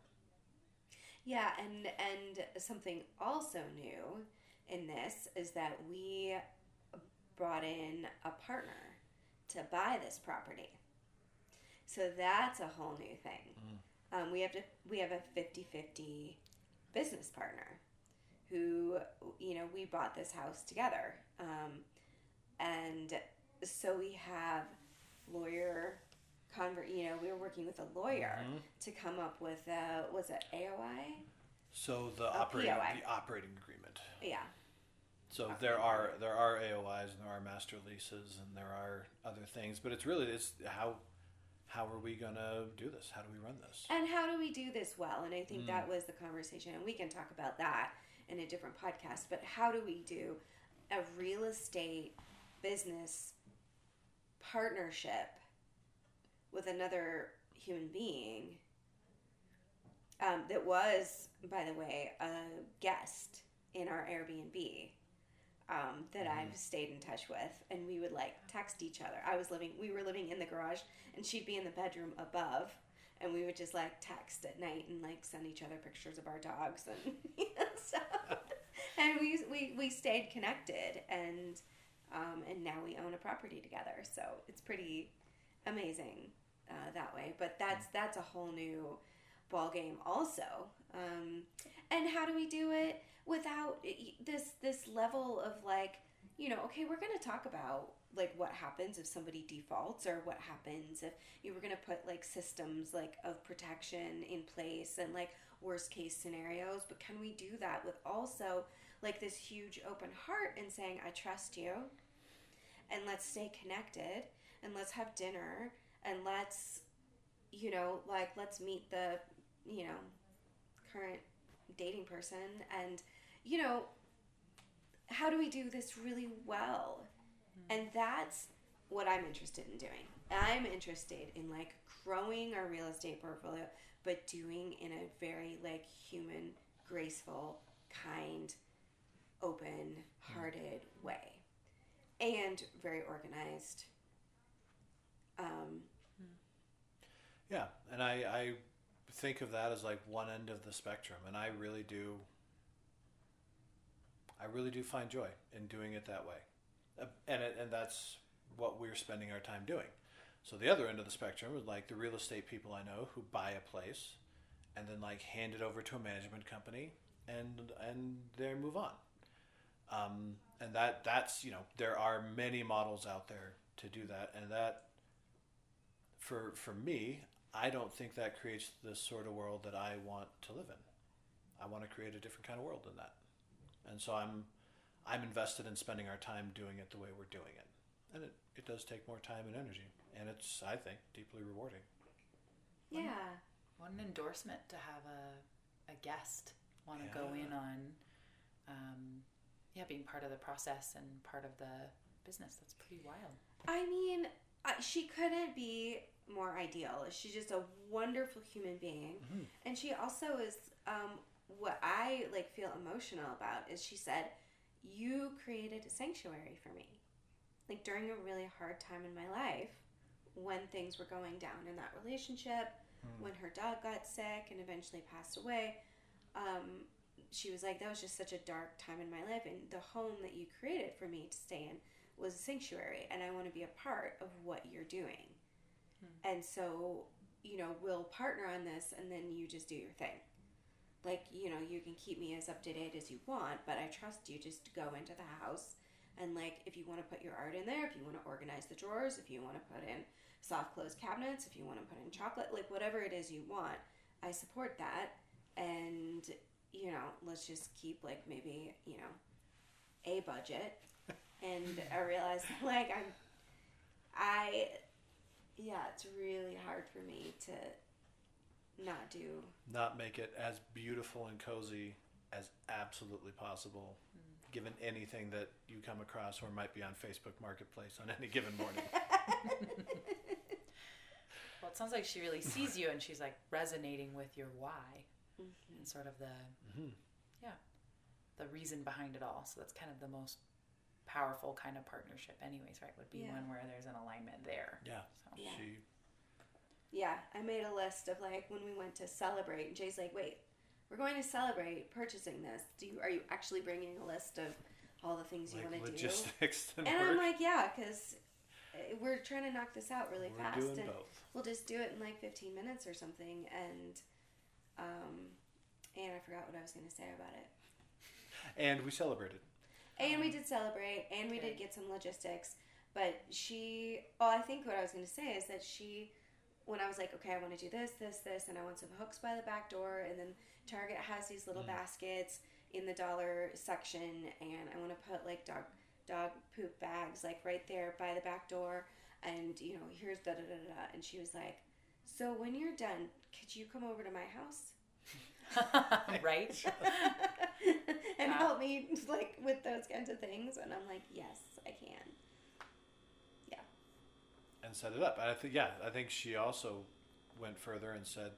Yeah, and and something also new in this is that we brought in a partner to buy this property. So that's a whole new thing. Um, we have to we have a 50-50 business partner who you know we bought this house together. Um, and so we have lawyer convert you know we were working with a lawyer to come up with uh was it AOI? So the A operating POI. the operating agreement. Yeah. So there are there are AOIs and there are master leases and there are other things, but it's really it's how how are we gonna do this? How do we run this? And how do we do this well? And I think that was the conversation, and we can talk about that in a different podcast. But how do we do a real estate business partnership with another human being um, that was, by the way, a guest in our Airbnb um, that I've stayed in touch with, and we would like text each other. I was living, we were living in the garage, and she'd be in the bedroom above, and we would just like text at night and like send each other pictures of our dogs and you know, stuff. and we we we stayed connected, and um, and now we own a property together. So it's pretty amazing uh, that way. But that's that's a whole new ball game also. Um, and how do we do it without this this level of like you know okay we're going to talk about like what happens if somebody defaults or what happens if you were going to put like systems like of protection in place and like worst case scenarios but can we do that with also like this huge open heart and saying i trust you and let's stay connected and let's have dinner and let's you know like let's meet the you know current dating person. And you know how do we do this really well? Hmm. And that's what i'm interested in doing. I'm interested in like growing our real estate portfolio but doing in a very like human graceful kind open hmm. hearted way. And very organized. Um, hmm. Yeah, and I, I think of that as like one end of the spectrum, and I really do. I really do find joy in doing it that way, Uh, and it, and that's what we're spending our time doing. So the other end of the spectrum is like the real estate people I know who buy a place, and then like hand it over to a management company, and and they move on. Um, and that that's you know there are many models out there to do that, and that for for me, I don't think that creates the sort of world that I want to live in. I want to create a different kind of world than that, and so I'm I'm invested in spending our time doing it the way we're doing it, and it, it does take more time and energy, and it's I think deeply rewarding. yeah What an endorsement to have a, a guest want to go Yeah. in on, um, yeah, being part of the process and part of the business. That's pretty wild. I mean, I, she couldn't be more ideal. She's just a wonderful human being, and she also is. Um, what I like feel emotional about is she said, "You created a sanctuary for me." Like during a really hard time in my life, when things were going down in that relationship, when her dog got sick and eventually passed away, um, she was like, "That was just such a dark time in my life, and the home that you created for me to stay in was a sanctuary, and I want to be a part of what you're doing." Hmm. And so, you know, we'll partner on this, and then you just do your thing. Like, you know, you can keep me as up to date as you want, but I trust you just to go into the house and like if you want to put your art in there, if you want to organize the drawers, if you want to put in soft close cabinets, if you want to put in chocolate, like whatever it is you want, I support that. And you know, let's just keep like maybe you know a budget. And I realized like I'm, I, yeah, it's really hard for me to not do. Not make it as beautiful and cozy as absolutely possible, mm. given anything that you come across or might be on Facebook Marketplace on any given morning. Well, it sounds like she really sees you and she's like resonating with your why and mm-hmm. sort of the, mm-hmm. yeah, the reason behind it all. So that's kind of the most powerful kind of partnership, anyways, right? Would be Yeah. one where there's an alignment there. yeah, So. Yeah. she Yeah, I made a list of like when we went to celebrate, and Jay's like, "Wait, we're going to celebrate purchasing this. Do you are you actually bringing a list of all the things you want to do?" logistics and, And work. I'm like, "Yeah, because we're trying to knock this out really We're fast, doing and both. we'll just do it in like 15 minutes or something." And um, and I forgot what I was going to say about it. and we celebrated. And we um, did celebrate, and we did get some logistics. But she, oh, I think what I was going to say is that she, when I was like, okay, I want to do this, this, this, and I want some hooks by the back door, and then Target has these little mm. baskets in the dollar section, and I want to put like dog dog poop bags like right there by the back door, and you know, here's da da da da. da. And she was like, so when you're done, could you come over to my house? right? and Yeah. help me like with those kinds of things and i'm like yes i can yeah and set it up. I think yeah, I think she also went further and said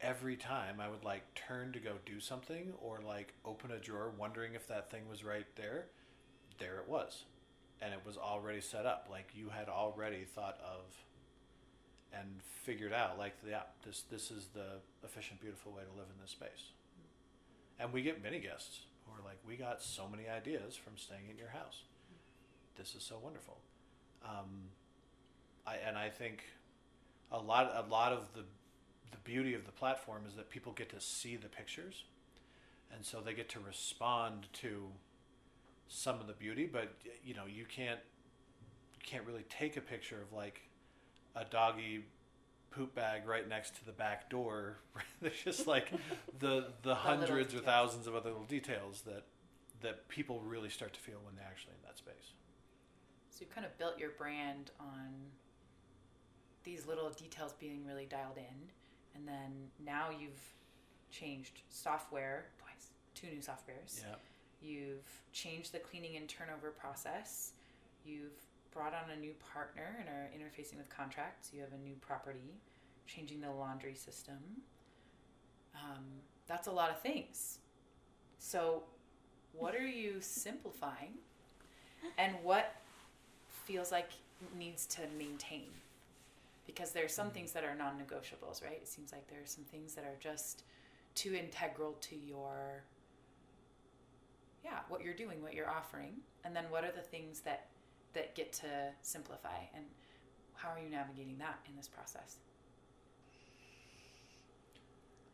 every time I would like turn to go do something or like open a drawer wondering if that thing was right there, there it was. And it was already set up. Like you had already thought of and figured out like yeah, this this is the efficient, beautiful way to live in this space. And we get many guests who are like, We got so many ideas from staying in your house. This is so wonderful. Um, I and I think a lot a lot of the the beauty of the platform is that people get to see the pictures and so they get to respond to some of the beauty but you know you can't you can't really take a picture of like a doggy poop bag right next to the back door there's just like the the hundreds or thousands of other little details that that people really start to feel when they're actually in that space So you've kind of built your brand on these little details being really dialed in, and then now you've changed software twice, two new softwares. yeah You've changed the cleaning and turnover process. You've brought on a new partner and are interfacing with contracts. You have a new property, changing the laundry system. Um, that's a lot of things. So, what are you simplifying? And what feels like needs to maintain? Because there are some things that are non negotiables, right? It seems like there are some things that are just too integral to your yeah what you're doing what you're offering and then what are the things that that get to simplify and how are you navigating that in this process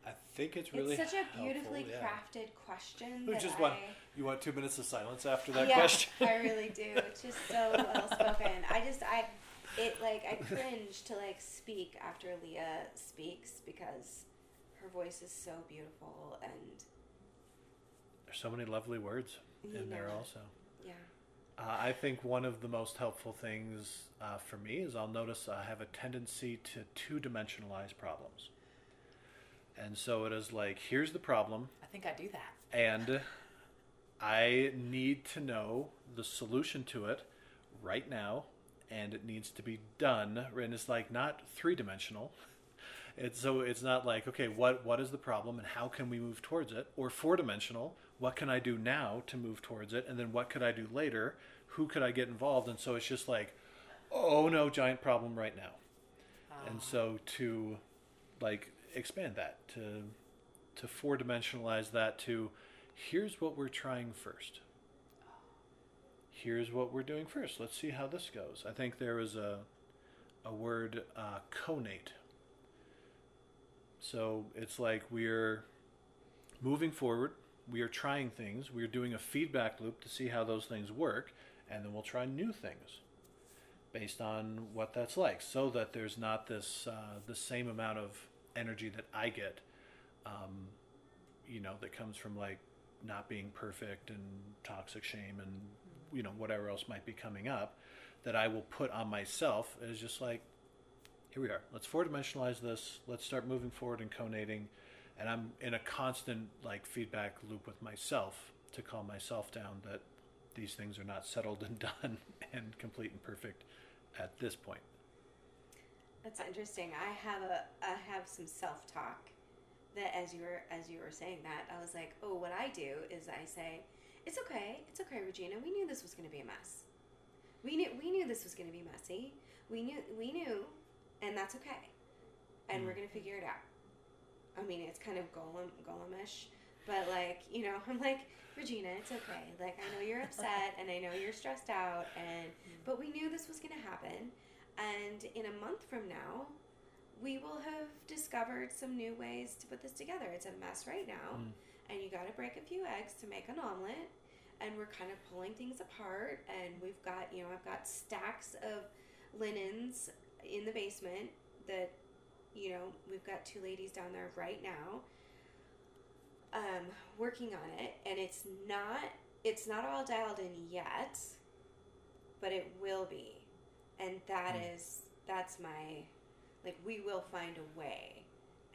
i think it's really it's such a helpful, beautifully yeah. crafted question. We that just I, want you want two minutes of silence after that yeah, question. I really do. It's just so well spoken. I just I it like I cringe to like speak after Leah speaks because her voice is so beautiful and There's so many lovely words in there also. Uh, I think one of the most helpful things uh, for me is I'll notice I have a tendency to two dimensionalize problems. And so it is like, here's the problem, i think i do that and I need to know the solution to it right now, and it needs to be done. And it's like not three dimensional. It's so it's not like okay, what what is the problem and how can we move towards it? Or four dimensional, what can I do now to move towards it? And then what could I do later? Who could I get involved? And so it's just like, oh no, giant problem right now. And so to like expand that to to four dimensionalize that to here's what we're trying first. Here's what we're doing first. Let's see how this goes. I think there is a a word uh, conate. So it's like we're moving forward. We are trying things. We are doing a feedback loop to see how those things work, and then we'll try new things based on what that's like, so that there's not this uh, the same amount of energy that I get, um, you know, that comes from like not being perfect and toxic shame and you know whatever else might be coming up, that I will put on myself is just like, here we are. Let's four dimensionalize this. Let's start moving forward and conating, and I'm in a constant like feedback loop with myself to calm myself down that these things are not settled and done and complete and perfect at this point. That's interesting. I have a I have some self talk that as you were as you were saying that, I was like, oh, what I do is I say, it's okay, it's okay, Regina. We knew this was going to be a mess. We knew we knew this was going to be messy. We knew we knew, and that's okay. And we're mm. gonna figure it out. I mean, it's kind of Gollum Gollumish, but like you know, I'm like Regina, it's okay. Like I know you're upset, and I know you're stressed out, and mm-hmm. but we knew this was gonna happen. And in a month from now, we will have discovered some new ways to put this together. It's a mess right now, mm. and you got to break a few eggs to make an omelet. And we're kind of pulling things apart, and we've got you know I've got stacks of linens in the basement that you know we've got two ladies down there right now um, working on it, and it's not it's not all dialed in yet, but it will be, and that is that's my like we will find a way,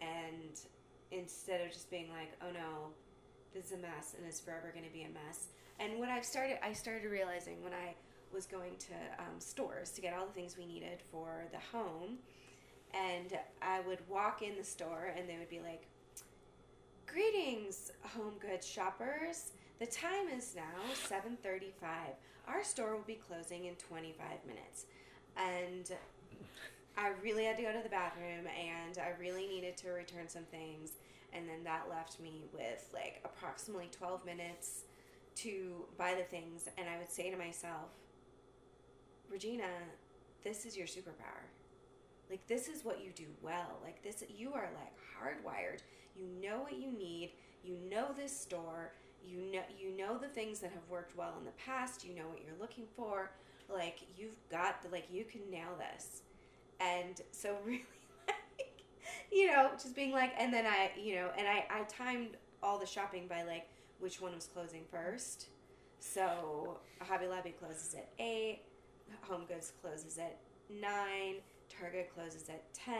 and instead of just being like oh no, this is a mess and it's forever going to be a mess. And what I've started I started realizing when I was going to um, stores to get all the things we needed for the home. And I would walk in the store and they would be like, Greetings, home goods shoppers. The time is now 7:35. Our store will be closing in 25 minutes. And I really had to go to the bathroom and I really needed to return some things and then that left me with like approximately 12 minutes to buy the things and I would say to myself, Regina, this is your superpower. Like this is what you do well. Like this you are like hardwired. You know what you need. You know this store. You know you know the things that have worked well in the past. You know what you're looking for. Like you've got the like you can nail this. And so really like you know, just being like and then I, you know, and I I timed all the shopping by like which one was closing first. So Hobby Lobby closes at 8, Home Goods closes at 9, Target closes at 10,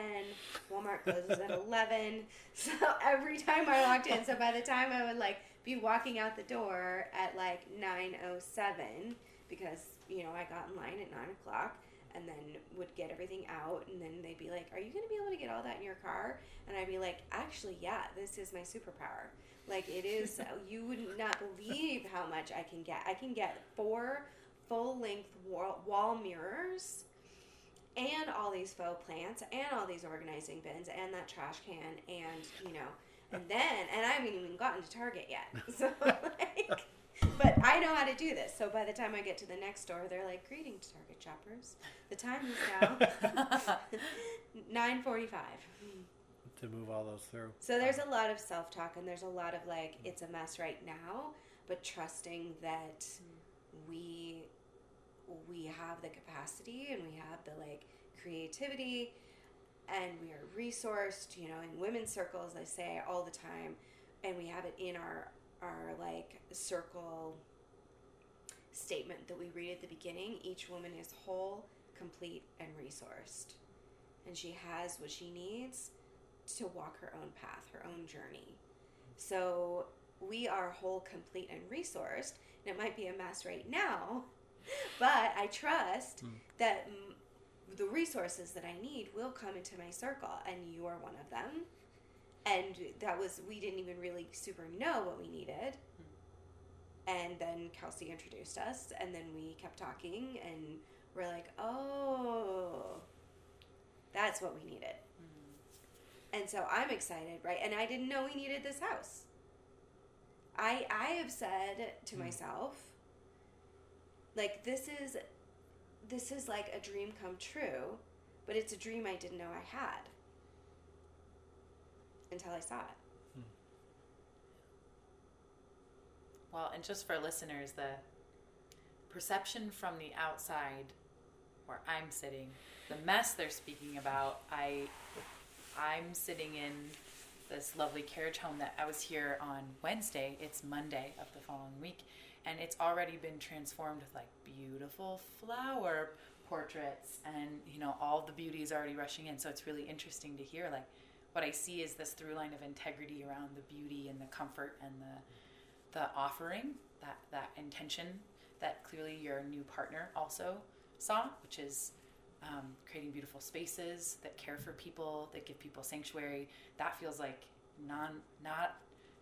Walmart closes at 11. So every time I walked in, so by the time I would like be walking out the door at like 9.07 because, you know, I got in line at 9 o'clock and then would get everything out and then they'd be like, are you going to be able to get all that in your car? And I'd be like, actually, yeah, this is my superpower. Like it is, you would not believe how much I can get. I can get four full length wall, wall mirrors and all these faux plants and all these organizing bins and that trash can and you know and then and I haven't even gotten to Target yet. So like but I know how to do this. So by the time I get to the next store, they're like, "Greetings, Target shoppers. The time is now 9:45." to move all those through. So there's a lot of self-talk and there's a lot of like it's a mess right now, but trusting that mm. we we have the capacity and we have the like creativity and we are resourced, you know, in women's circles I say all the time and we have it in our our like circle statement that we read at the beginning, each woman is whole, complete and resourced. And she has what she needs to walk her own path, her own journey. So we are whole, complete, and resourced. And it might be a mess right now, but I trust Mm. that mm, the resources that I need will come into my circle, and you are one of them. And that was, we didn't even really super know what we needed. And then Kelsey introduced us, and then we kept talking, and we're like, oh, that's what we needed. And so I'm excited, right? And I didn't know we needed this house. I I have said to myself, like this is this is like a dream come true, but it's a dream I didn't know I had until I saw it. Hmm. Well, and just for listeners, the perception from the outside, where I'm sitting, the mess they're speaking about, I, I'm sitting in this lovely carriage home that I was here on Wednesday. It's Monday of the following week, and it's already been transformed with like beautiful flower portraits, and you know all the beauty is already rushing in. So it's really interesting to hear like what I see is this through line of integrity around the beauty and the comfort and the the offering, that that intention that clearly your new partner also saw, which is um, creating beautiful spaces that care for people, that give people sanctuary. That feels like non not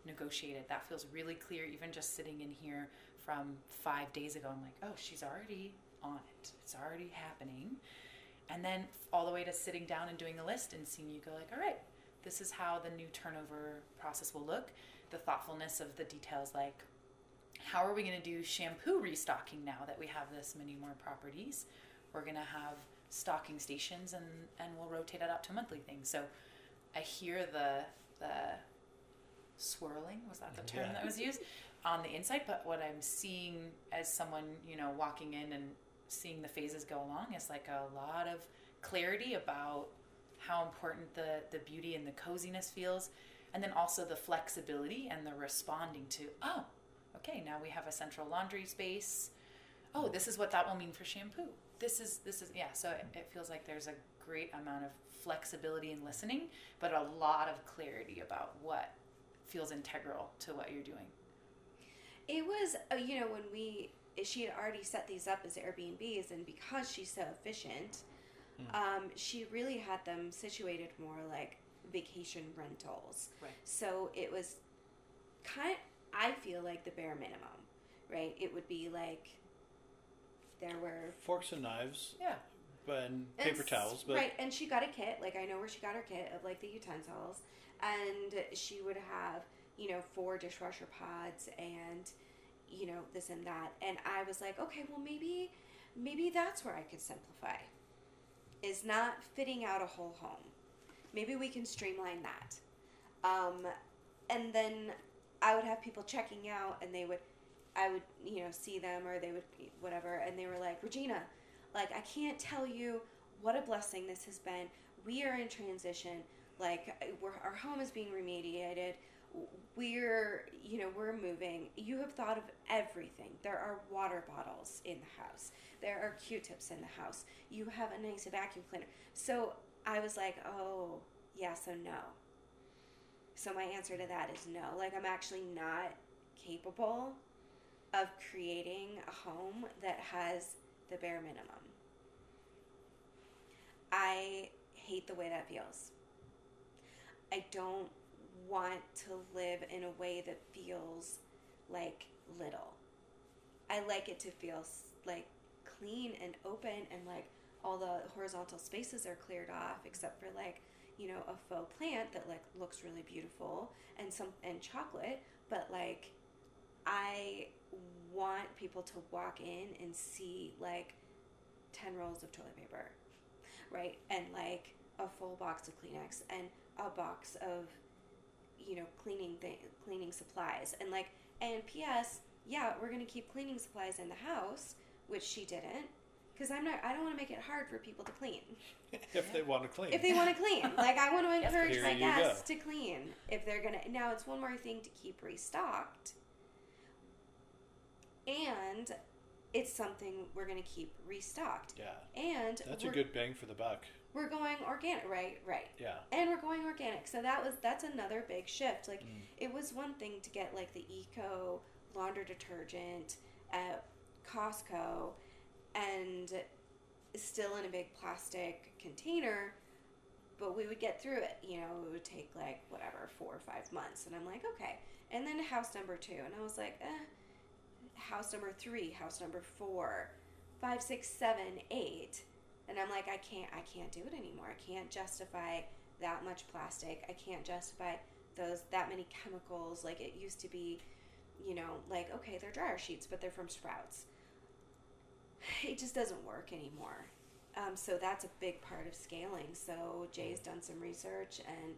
negotiated. That feels really clear. Even just sitting in here from five days ago, I'm like, oh, she's already on it. It's already happening. And then all the way to sitting down and doing the list and seeing you go like, all right, this is how the new turnover process will look. The thoughtfulness of the details, like how are we going to do shampoo restocking now that we have this many more properties? We're going to have stocking stations and and we'll rotate it out to monthly things. So I hear the the swirling was that the term Yeah. that was used on the inside, but what I'm seeing as someone you know walking in and seeing the phases go along is like a lot of clarity about how important the the beauty and the coziness feels and then also the flexibility and the responding to oh okay now we have a central laundry space. Oh this is what that will mean for shampoo. This is this is yeah so it, it feels like there's a great amount of flexibility and listening but a lot of clarity about what feels integral to what you're doing It was, uh, you know, when we she had already set these up as Airbnbs, and because she's so efficient, um, she really had them situated more like vacation rentals. Right. So it was kind. I feel like the bare minimum, right? It would be like there were Forks and knives, Yeah. and and paper s- towels, but right, and she got a kit. Like I know where she got her kit of like the utensils, and she would have you know four dishwasher pods and you know this and that. And I was like, okay, well maybe maybe that's where I could simplify. Is not fitting out a whole home. Maybe we can streamline that. Um, and then I would have people checking out, and they would, I would, you know, see them or they would, whatever, and they were like, Regina, like, I can't tell you what a blessing this has been. We are in transition. Like, our home is being remediated. We're, you know, we're moving. You have thought of everything. There are water bottles in the house. There are Q-tips in the house. You have a nice vacuum cleaner. So I was like, oh, yeah, so no. So my answer to that is no. Like I'm actually not capable of creating a home that has the bare minimum. I hate the way that feels. I don't want to live in a way that feels like little. I like it to feel like clean and open and like all the horizontal spaces are cleared off except for like you know a faux plant that like looks really beautiful and some and chocolate but like i want people to walk in and see like 10 rolls of toilet paper right and like a full box of kleenex and a box of you know cleaning th- cleaning supplies and like and ps yeah we're gonna keep cleaning supplies in the house which she didn't because i'm not i don't want to make it hard for people to clean if they want to clean. if they want to clean. Like I want to encourage Here my guests go. to clean if they're gonna. Now it's one more thing to keep restocked, and it's something we're gonna keep restocked. yeah, And that's a good bang for the buck. We're going organic, right? Right. Yeah, And we're going organic. So that was that's another big shift. Like Mm. it was one thing to get like the eco laundry detergent at Costco and still in a big plastic container, but we would get through it. You know, it would take like whatever, four or five months. And I'm like, okay. And then house number two. And I was like, eh. House number three, house number four, five, six, seven, eight. And I'm like, I can't, I can't do it anymore. I can't justify that much plastic. I can't justify those that many chemicals. Like it used to be, you know, like okay, they're dryer sheets, but they're from Sprouts. It just doesn't work anymore. Um, so that's a big part of scaling. So Jay's done some research and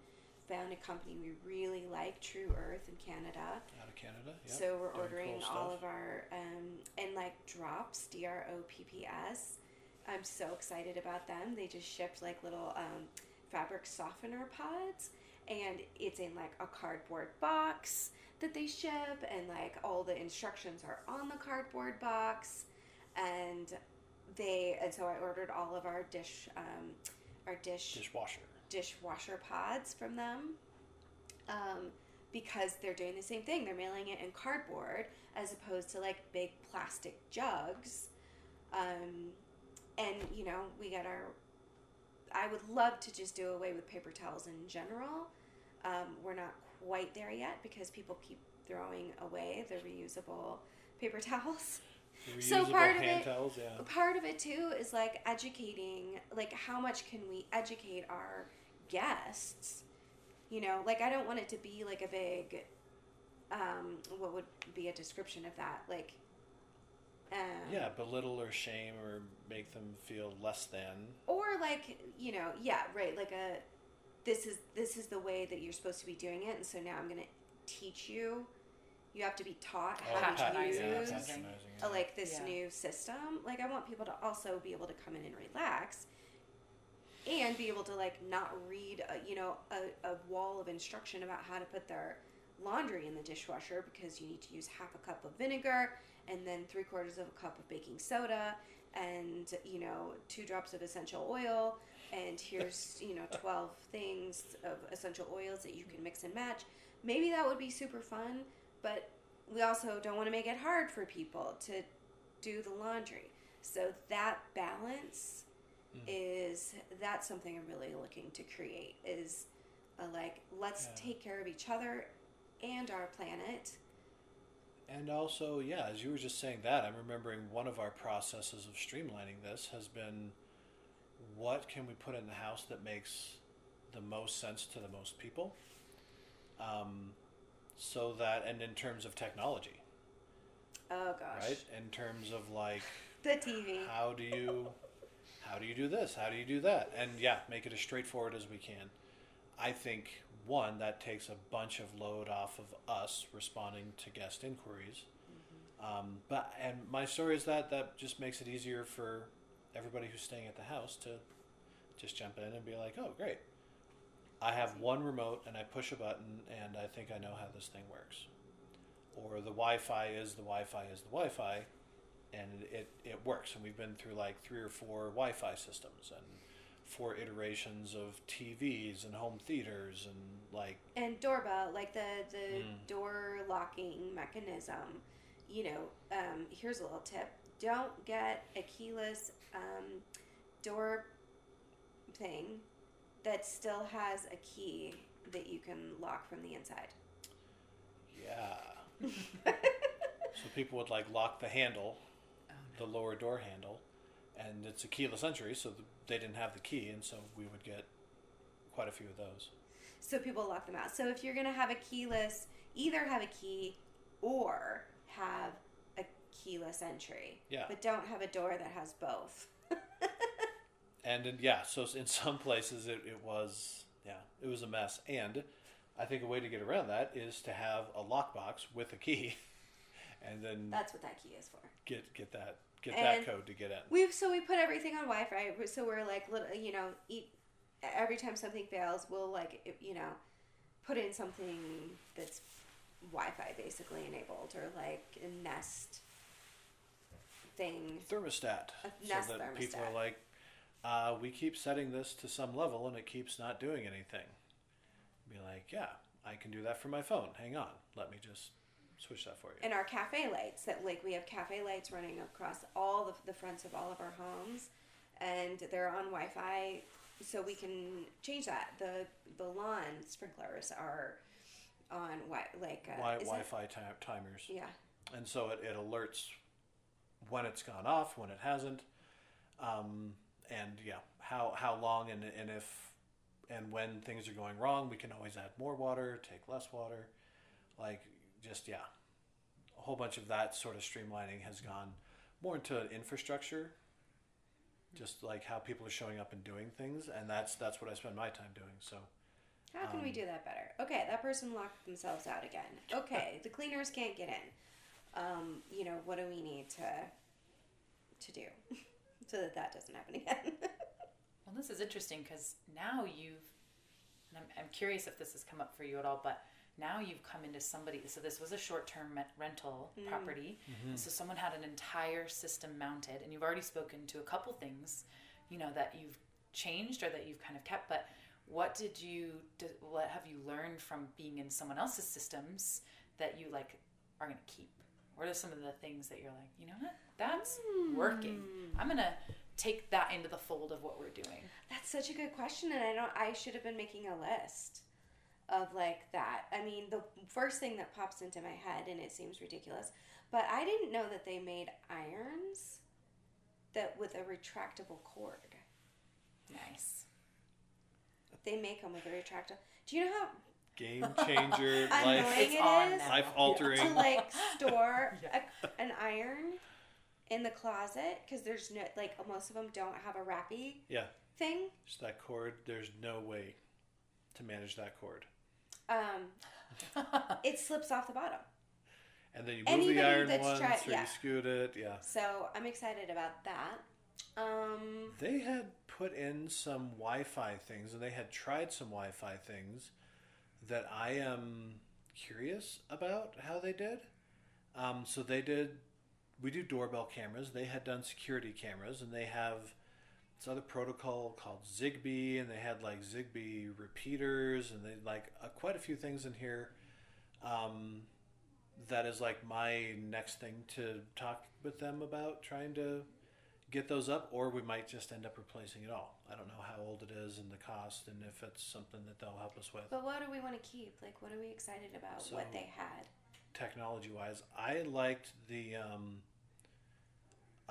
found a company we really like, Tru Earth in Canada. out of Canada. Yep. So we're Doing ordering cool all of our um, and like Dropps, D R O P P S. I'm so excited about them. They just shipped like little um, fabric softener pods, and it's in like a cardboard box that they ship, and like all the instructions are on the cardboard box, and they and so I ordered all of our dish um, our dish dishwasher. dishwasher pods from them um, because they're doing the same thing. They're mailing it in cardboard as opposed to like big plastic jugs. Um, and you know, we got our. I would love to just do away with paper towels in general. Um, we're not quite there yet because people keep throwing away the reusable paper towels. So Reusable part of it- towels. Yeah. part of it too is like educating like how much can we educate our guests you know like i don't want it to be like a big um what would be a description of that like um, Yeah, belittle or shame or make them feel less than. or like you know yeah right like a this is this is the way that you're supposed to be doing it and so now i'm gonna teach you you have to be taught Oh, how to use patronizing, yeah. like this Yeah. new system. Like I want people to also be able to come in and relax, and be able to like not read, a, you know, a, a wall of instruction about how to put their laundry in the dishwasher because you need to use half a cup of vinegar and then three quarters of a cup of baking soda and you know two drops of essential oil and here's you know 12 things of essential oils that you can mix and match maybe that would be super fun but we also don't want to make it hard for people to do the laundry. So that balance mm. is that's something I'm really looking to create is a, like let's Yeah. take care of each other and our planet. And also, yeah, as you were just saying that, I'm remembering one of our processes of streamlining this has been what can we put in the house that makes the most sense to the most people? Um, so that, and in terms of technology, Oh gosh. right? In terms of like, The TV. how do you how do you do this how do you do that and yeah make it as straightforward as we can i think one that takes a bunch of load off of us responding to guest inquiries. Um, but and my story is that that just makes it easier for everybody who's staying at the house to just jump in and be like oh great. I have one remote and i push a button and i think i know how this thing works. Or the wi-fi is the wi-fi is the wi-fi and it, it works. And we've been through like three or four Wi Fi systems and four iterations of TVs and home theaters and like, and doorbell, like the the Mm. door locking mechanism. You know, um, here's a little tip: don't get a keyless um, door thing that still has a key that you can lock from the inside. yeah. so people would like lock the handle, the lower door handle, and it's a keyless entry, so they didn't have the key, and so we would get quite a few of those. So people lock them out. So if you're gonna have a keyless, either have a key or have a keyless entry. Yeah. But don't have a door that has both. And in, yeah, so in some places it, it was yeah, it was a mess. And I think a way to get around that is to have a lockbox with a key, and then That's what that key is for. get get that get And- that code to get in. We've so we put everything on Wi-Fi. So we're like, little, you know, eat every time something fails, we'll like, you know, put in something that's Wi-Fi basically enabled or like a Nest thing. Thermostat, A so Nest that people are like, uh, we keep setting this to some level and it keeps not doing anything. Be like, yeah, I can do that from my phone. Hang on, let me just switch that for you. And our cafe lights that like we have cafe lights running across all the, the fronts of all of our homes, and they're on Wi-Fi, so we can change that. the The lawn sprinklers are on wi like uh, wi- Wi-Fi ti- timers. Yeah. and so it, it alerts when it's gone off, when it hasn't, um, and yeah, how how long and and if and when things are going wrong, we can always add more water, take less water, like just yeah, a whole bunch of that sort of streamlining has gone more into infrastructure, just like how people are showing up and doing things, and that's that's what I spend my time doing. So How can we Um, do that better? Okay, that person locked themselves out again. Okay, the cleaners can't get in. Um, you know, what do we need to to do so that that doesn't happen again? Well, this is interesting because now you've, and I'm, I'm curious if this has come up for you at all, but now you've come into somebody. So this was a short-term me- rental mm. property. Mm-hmm. So someone had an entire system mounted, and you've already spoken to a couple things, you know, that you've changed or that you've kind of kept. But what did you, did, what have you learned from being in someone else's systems that you like are going to keep? What are some of the things that you're like, you know what, that's mm. working. I'm gonna take that into the fold of what we're doing. That's such a good question, and I don't. I should have been making a list of like that. I mean, the first thing that pops into my head, and it seems ridiculous, but I didn't know that they made irons that with a retractable cord. Nice. They make them with a retractable. Do you know how game changer, life It's it on is life altering. to like store a, an iron in the closet because there's no like most of them don't have a wrappy Yeah, thing. just that cord. There's no way to manage that cord. Um, it slips off the bottom. And then you move the Anybody iron that's once, tried- or yeah. you scoot it. Yeah, So I'm excited about that. Um, they had put in some Wi-Fi things, and they had tried some Wi-Fi things that I am curious about how they did. Um, so they did. We do doorbell cameras. They had done security cameras, and they have this other protocol called Zigbee, and they had like Zigbee repeaters, and they like uh, quite a few things in here. Um, that is like my next thing to talk with them about trying to get those up, or we might just end up replacing it all. I don't know how old it is and the cost, and if it's something that they'll help us with. But what do we want to keep? Like, what are we excited about? what they had? technology wise. I liked the um,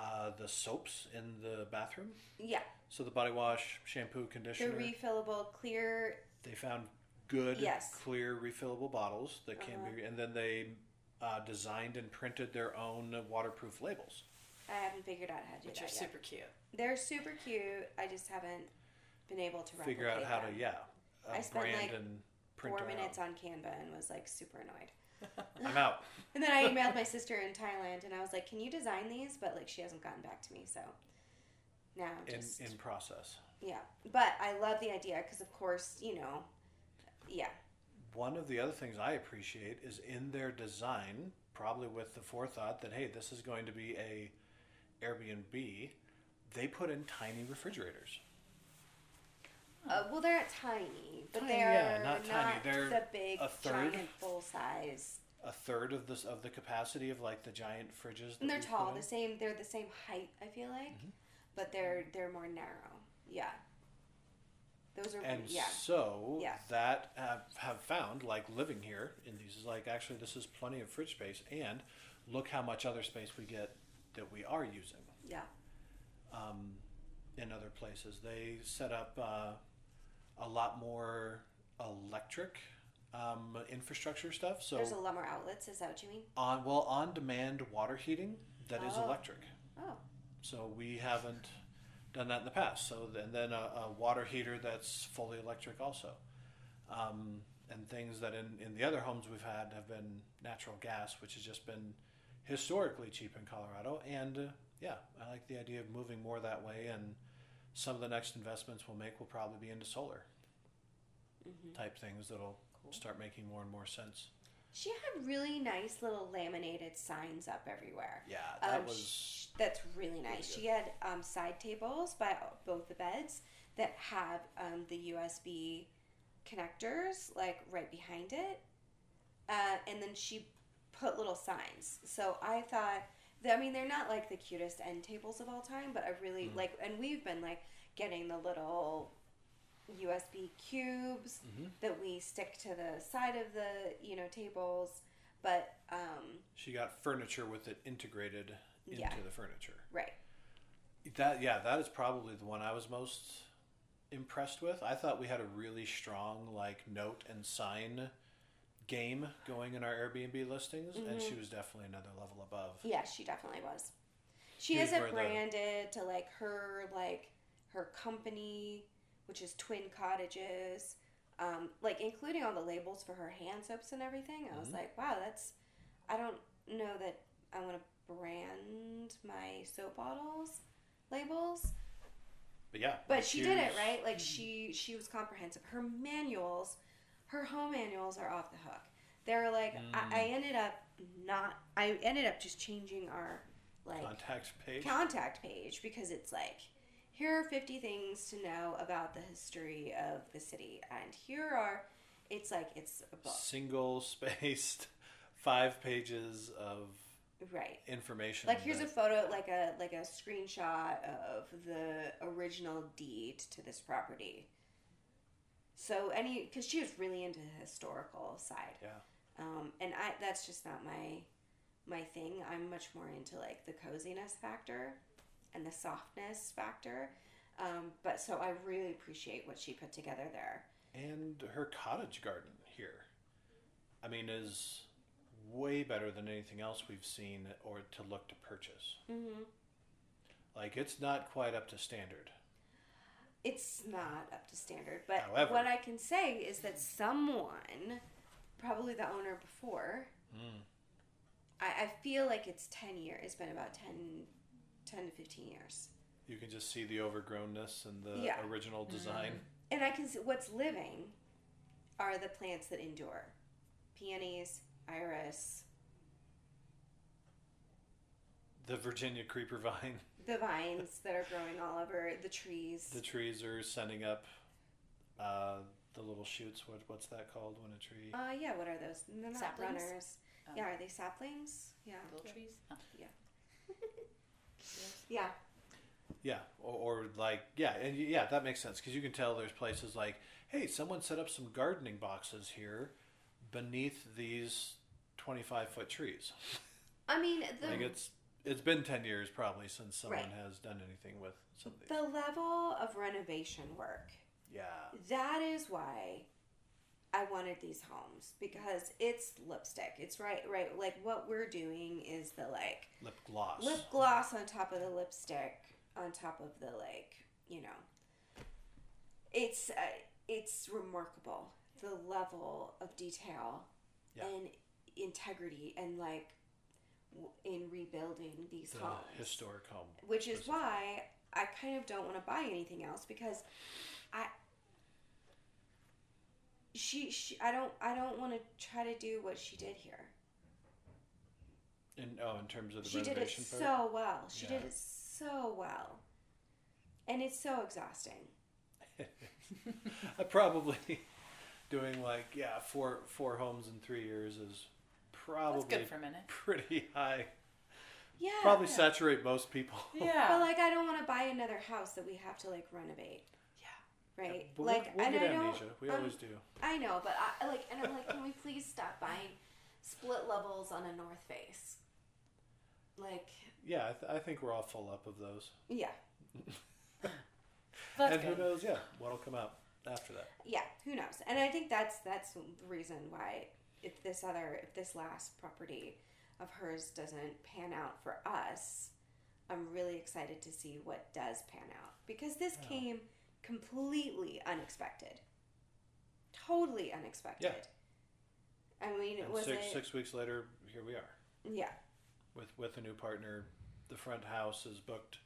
uh, the soaps in the bathroom. Yeah, So the body wash, shampoo, conditioner. the refillable clear. they found good, Yes. clear, refillable bottles that can Uh-huh. be, and then they uh, designed and printed their own waterproof labels. I haven't figured out how to do which that are yet. super cute. They're super cute. I just haven't been able to Figure out how them. to yeah, uh, I spent, brand like, and print Four minutes own. on Canva and was like super annoyed. I'm out. And then I emailed my sister in Thailand and I was like, "Can you design these?" But like, she hasn't gotten back to me, so now I'm in just in process. yeah. But I love the idea because, of course, you know, yeah, One of the other things I appreciate is in their design, probably with the forethought that hey, this is going to be a Airbnb, they put in tiny refrigerators. Uh, well, they're not tiny, but Tiny, they're yeah, not tiny. They're the big, a third. giant, full size. A third of this of the capacity of like the giant fridges. And they're tall, the same. They're the same height. I feel like, but they're they're more narrow. Yeah. Those are And yeah. so Yeah. that have, have found like living here in these is like actually this is plenty of fridge space and look how much other space we get that we are using. Yeah. um, in other places. They set up uh, a lot more electric um, infrastructure stuff. So There's a lot more outlets. Is that what you mean? on well on demand water heating that is Oh. electric. Oh. So we haven't done that in the past. So and then a, a water heater that's fully electric also. Um, and things that in, in the other homes we've had have been natural gas, which has just been historically cheap in Colorado. And uh, yeah, I like the idea of moving more that way. And some of the next investments we'll make will probably be into solar type things that'll start making more and more sense. She had really nice little laminated signs up everywhere. Yeah, that Um, was sh- that's really nice. she had um, side tables by both the beds that have um, the USB connectors like right behind it, uh, and then she put little signs. So I thought, that, I mean, they're not like the cutest end tables of all time, but I really Mm. like, and we've been like getting the little USB cubes that we stick to the side of the you know tables, but um, she got furniture with it integrated into Yeah. the furniture. right. That yeah, that is probably the one I was most impressed with. I thought we had a really strong like note and sign game going in our Airbnb listings, and Mm-hmm. she was definitely another level above. Yeah, she definitely was. She Here's has it where the- branded to like her like her company, which is Twin Cottages, um, like including all the labels for her hand soaps and everything. I was Mm-hmm. like, wow, that's. I don't know that I want to brand my soap bottles labels, But yeah, but she did it right. Like she she was comprehensive. Her manuals, her home manuals are off the hook. They're like I, I Mm. ended up not. I ended up just changing our like Contact page. contact page because it's like here are 50 things to know about the history of the city and here are it's like it's a book Single spaced, five pages of right information. like here's a photo like a like a screenshot of the original deed to this property so any because she was really into the historical side yeah. um, and I that's just not my my thing. I'm much more into like the coziness factor and the softness factor. Um, but so I really appreciate what she put together there. And her cottage garden here, I mean, is way better than anything else we've seen or to look to purchase. Mm-hmm. Like, it's not quite up to standard. It's not up to standard, but However- what I can say is that someone, probably the owner before, Mm. I, I feel like it's 10 years. It's been about 10, 10 to 15 years. You can just see the overgrownness and the Yeah. original design. And I can see what's living are the plants that endure peonies, iris, The Virginia creeper vine. the vines that are growing all over the trees. The trees are sending up uh, the little shoots. What what's that called when a tree? uh, yeah, what are those? They're not Saplings? runners. Oh. Yeah, are they saplings? Yeah. Little trees. Oh. Yeah. Yeah, or, or like yeah, and yeah, that makes sense because you can tell there's places like, hey, someone set up some gardening boxes here beneath these 25 foot trees. I mean, the Like it's it's been 10 years probably since someone Right. has done anything with some of these. the level of renovation work. Yeah, That is why I wanted these homes because it's lipstick. It's right, right. Like what we're doing is the like lip gloss. lip gloss on top of the lipstick on top of the like you know it's uh, it's remarkable the level of detail Yeah. and integrity and like in rebuilding these the homes historic home. which is why I kind of don't want to buy anything else because I she, she I don't I don't want to try to do what she did here. In oh, in terms of the She did it part. so well. She Yeah. did it so well. And it's so exhausting. I probably doing like yeah four four homes in three years is probably good for a minute. pretty high. Yeah. Probably saturate most people. Yeah. But like I don't want to buy another house that we have to like renovate. yeah. Right? But like we'll, we'll and get I don't amnesia. We um, always do. I know, but I like, and I'm like, can we please stop buying split levels on a North Face? Like, Yeah, I, th- I think we're all full up of those. yeah, That's and good. who knows? Yeah, what'll come out after that? yeah. Who knows? And I think that's that's the reason why if this other if this last property of hers doesn't pan out for us, I'm really excited to see what does pan out because this Yeah. came completely unexpected, totally unexpected. Yeah. I mean, it was six it, six weeks later, here we are yeah. with with a new partner. The front house is booked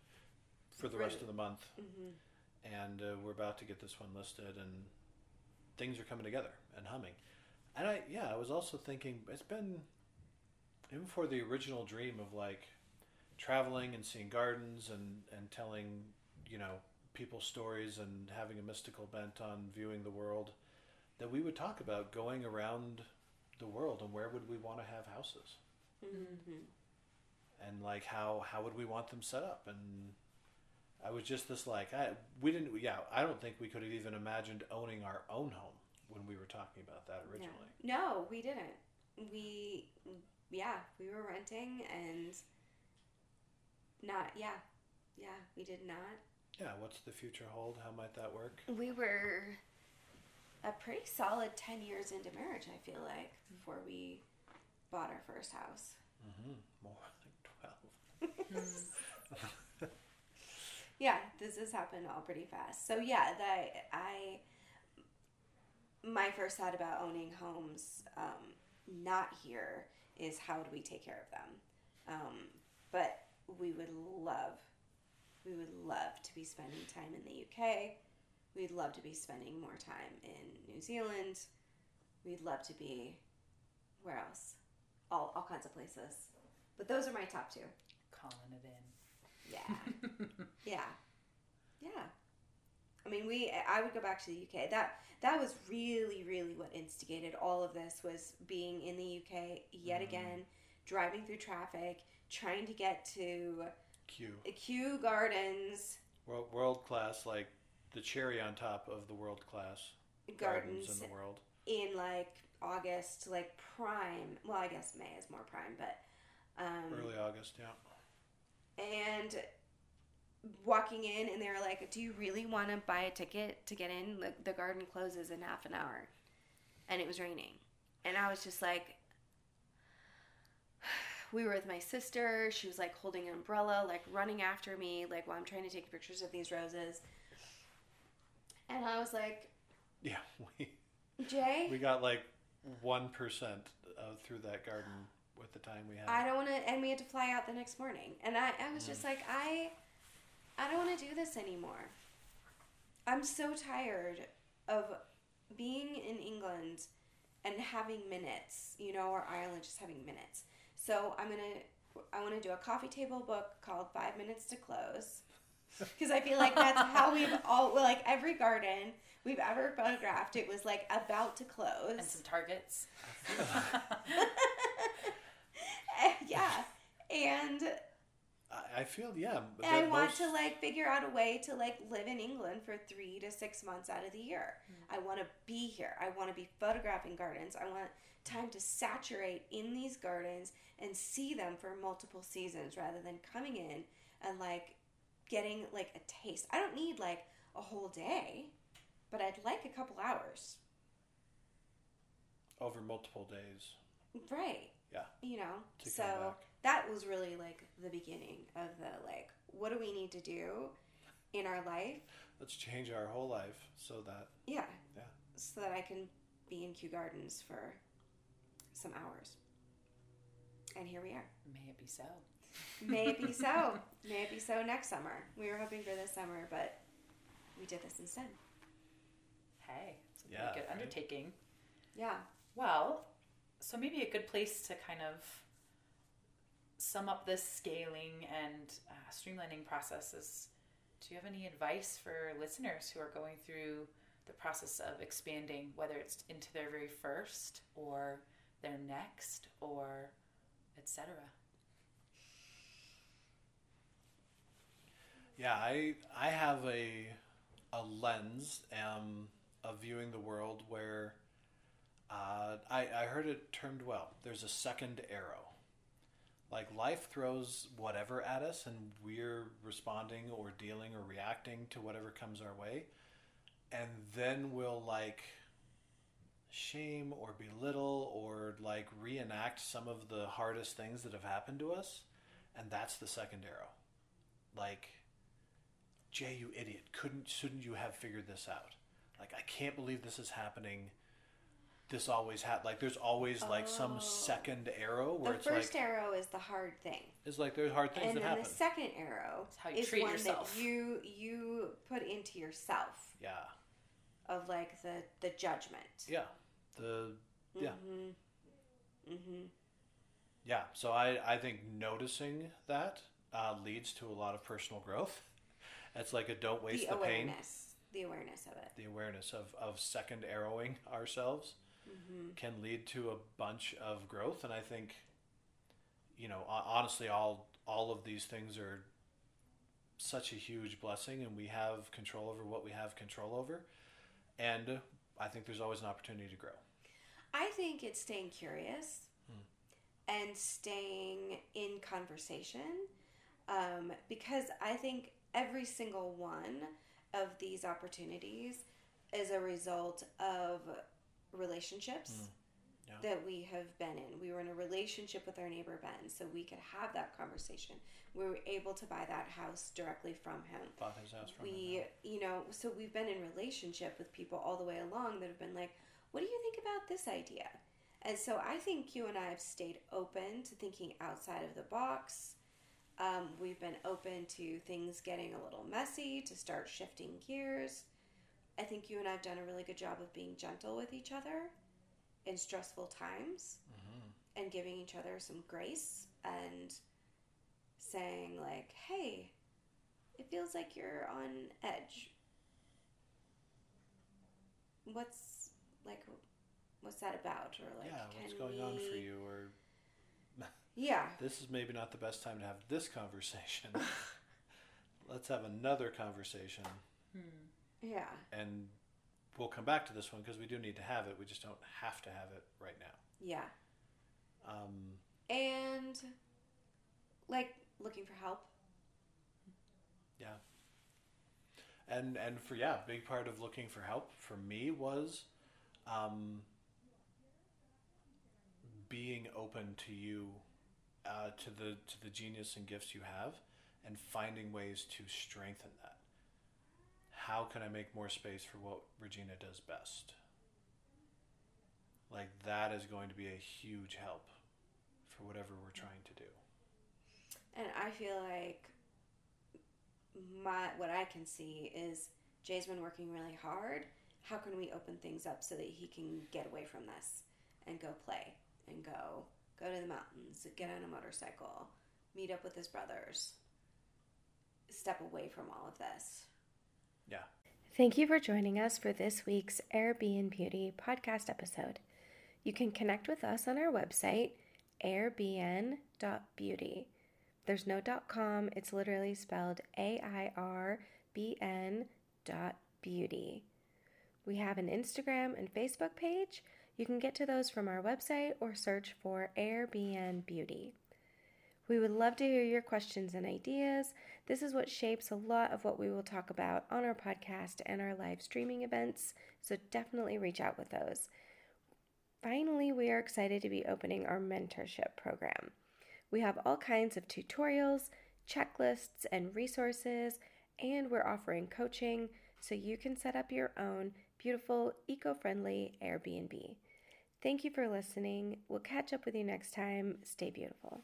for the For rest of the month, hmm and uh, we're about to get this one listed, and things are coming together and humming. And I yeah, I was also thinking it's been even for the original dream of like traveling and seeing gardens and and telling you know people stories and having a mystical bent on viewing the world that we would talk about going around the world and where would we want to have houses? Hmm and like how how would we want them set up? And I was just this like I we didn't yeah I don't think we could have even imagined owning our own home when we were talking about that originally. No, we didn't. We, yeah, we were renting and not, yeah, yeah, we did not. Yeah, what's the future hold? How might that work? We were a pretty solid 10 years into marriage, I feel like, before we bought our first house. Mm-hmm. More like twelve. Yeah, this has happened all pretty fast. So yeah, that I my first thought about owning homes um, not here is how do we take care of them? Um, but we would love, we would love to be spending time in the UK. We'd love to be spending more time in New Zealand. We'd love to be where else? All all kinds of places. But those are my top two. Calling it in. Yeah. Yeah. Yeah. I mean, we I would go back to the UK. That that was really really what instigated all of this was being in the UK yet Mhm. again, driving through traffic, trying to get to Q. Kew Gardens World world class, like the cherry on top of the world class gardens, gardens in the world. in like August, like prime. Well, I guess May is more prime, but um Early August, yeah. and walking in and they were like do you really want to buy a ticket to get in? The, the garden closes in half an hour. And it was raining. And i was just like we were with my sister. She was like holding an umbrella like running after me like while i'm trying to take pictures of these roses. And i was like Yeah, we jay? we got like one percent uh, through that garden with the time we had. I don't want to, and we had to fly out the next morning. And I, I was just like, I, I don't want to do this anymore. I'm so tired of being in England and having minutes, you know, or Ireland just having minutes. So I'm gonna, I want to do a coffee table book called Five Minutes to Close. because I feel like that's how we've all well, like every garden we've ever photographed. It was like about to close. and some targets. yeah, and I, I feel yeah. but I want most- to like figure out a way to like live in England for three to six months out of the year. Hmm. I want to be here. I want to be photographing gardens. I want time to saturate in these gardens and see them for multiple seasons rather than coming in and like getting like a taste. I don't need like a whole day, but I'd like a couple hours. over multiple days. Right. Yeah. You know, To so come back. That was really like the beginning of the like, what do we need to do in our life? Let's change our whole life so that Yeah. Yeah. So that I can be in Kew Gardens for some hours. And here we are. May it be so. May it be so. May it be so next summer. We were hoping for this summer, but we did this instead. Hey, it's a Yeah, pretty good right? undertaking. Yeah. Well, so maybe a good place to kind of sum up this scaling and uh, streamlining process is do you have any advice for listeners who are going through the process of expanding, whether it's into their very first or their next or etc.? Yeah, I I have a a lens um, of viewing the world where uh, I I heard it termed well. There's a second arrow. Like life throws whatever at us, and we're responding or dealing or reacting to whatever comes our way, and then we'll like shame or belittle or like reenact some of the hardest things that have happened to us, and that's the second arrow. Like Jay, you idiot! Couldn't shouldn't you have figured this out? Like I can't believe this is happening. This always had Like there's always like some Oh. second arrow where The it's first like arrow is the hard thing. it's like there's hard things and that then happen. the second arrow how you is treat one yourself. that you you put into yourself yeah, of like the the judgment. yeah, the yeah, Mm-hmm. Mm-hmm. yeah. So I I think noticing that uh, leads to a lot of personal growth. It's like a don't waste The the, pain. awareness. The awareness of it. The awareness of of second arrowing ourselves. Mm-hmm. can lead to a bunch of growth and i think you know honestly all all of these things are such a huge blessing and we have control over what we have control over and i think there's always an opportunity to grow I think it's staying curious and staying in conversation um, because I think every single one of these opportunities is a result of relationships Yeah. that we have been in. We were in a relationship with our neighbor Ben, so we could have that conversation. We were able to buy that house directly from him bought his house from him, we you know so we've been in relationship with people all the way along that have been like what do you think about this idea and so i think you and i have stayed open to thinking outside of the box um, we've been open to things getting a little messy to start shifting gears i think you and i have done a really good job of being gentle with each other in stressful times Mm-hmm. and giving each other some grace and saying like hey it feels like you're on edge. What's like what's that about? Or like yeah what's can going on for you or yeah. This is maybe not the best time to have this conversation. Let's have another conversation yeah. And we'll come back to this one because we do need to have it. We just don't have to have it right now. Yeah. Um, and like looking for help. Yeah. And and for yeah, big part of looking for help for me was um, being open to you, uh, to the to the genius and gifts you have, and finding ways to strengthen that. How can I make more space for what Regina does best? Like that is going to be a huge help for whatever we're trying to do. and i feel like my what i can see is jay's been working really hard how can we open things up so that he can get away from this and go play and go go to the mountains get on a motorcycle meet up with his brothers step away from all of this. Yeah. Thank you for joining us for this week's Airbnb Beauty podcast episode. You can connect with us on our website, airbn.beauty. There's no .com, it's literally spelled A-I-R-B-N dot beauty. We have an Instagram and Facebook page. You can get to those from our website or search for Airbnb Beauty. We would love to hear your questions and ideas. This is what shapes a lot of what we will talk about on our podcast and our live streaming events, so definitely reach out with those. Finally, we are excited to be opening our mentorship program. We have all kinds of tutorials, checklists, and resources, and we're offering coaching so you can set up your own beautiful, eco friendly Airbnb. Thank you for listening. We'll catch up with you next time. Stay beautiful.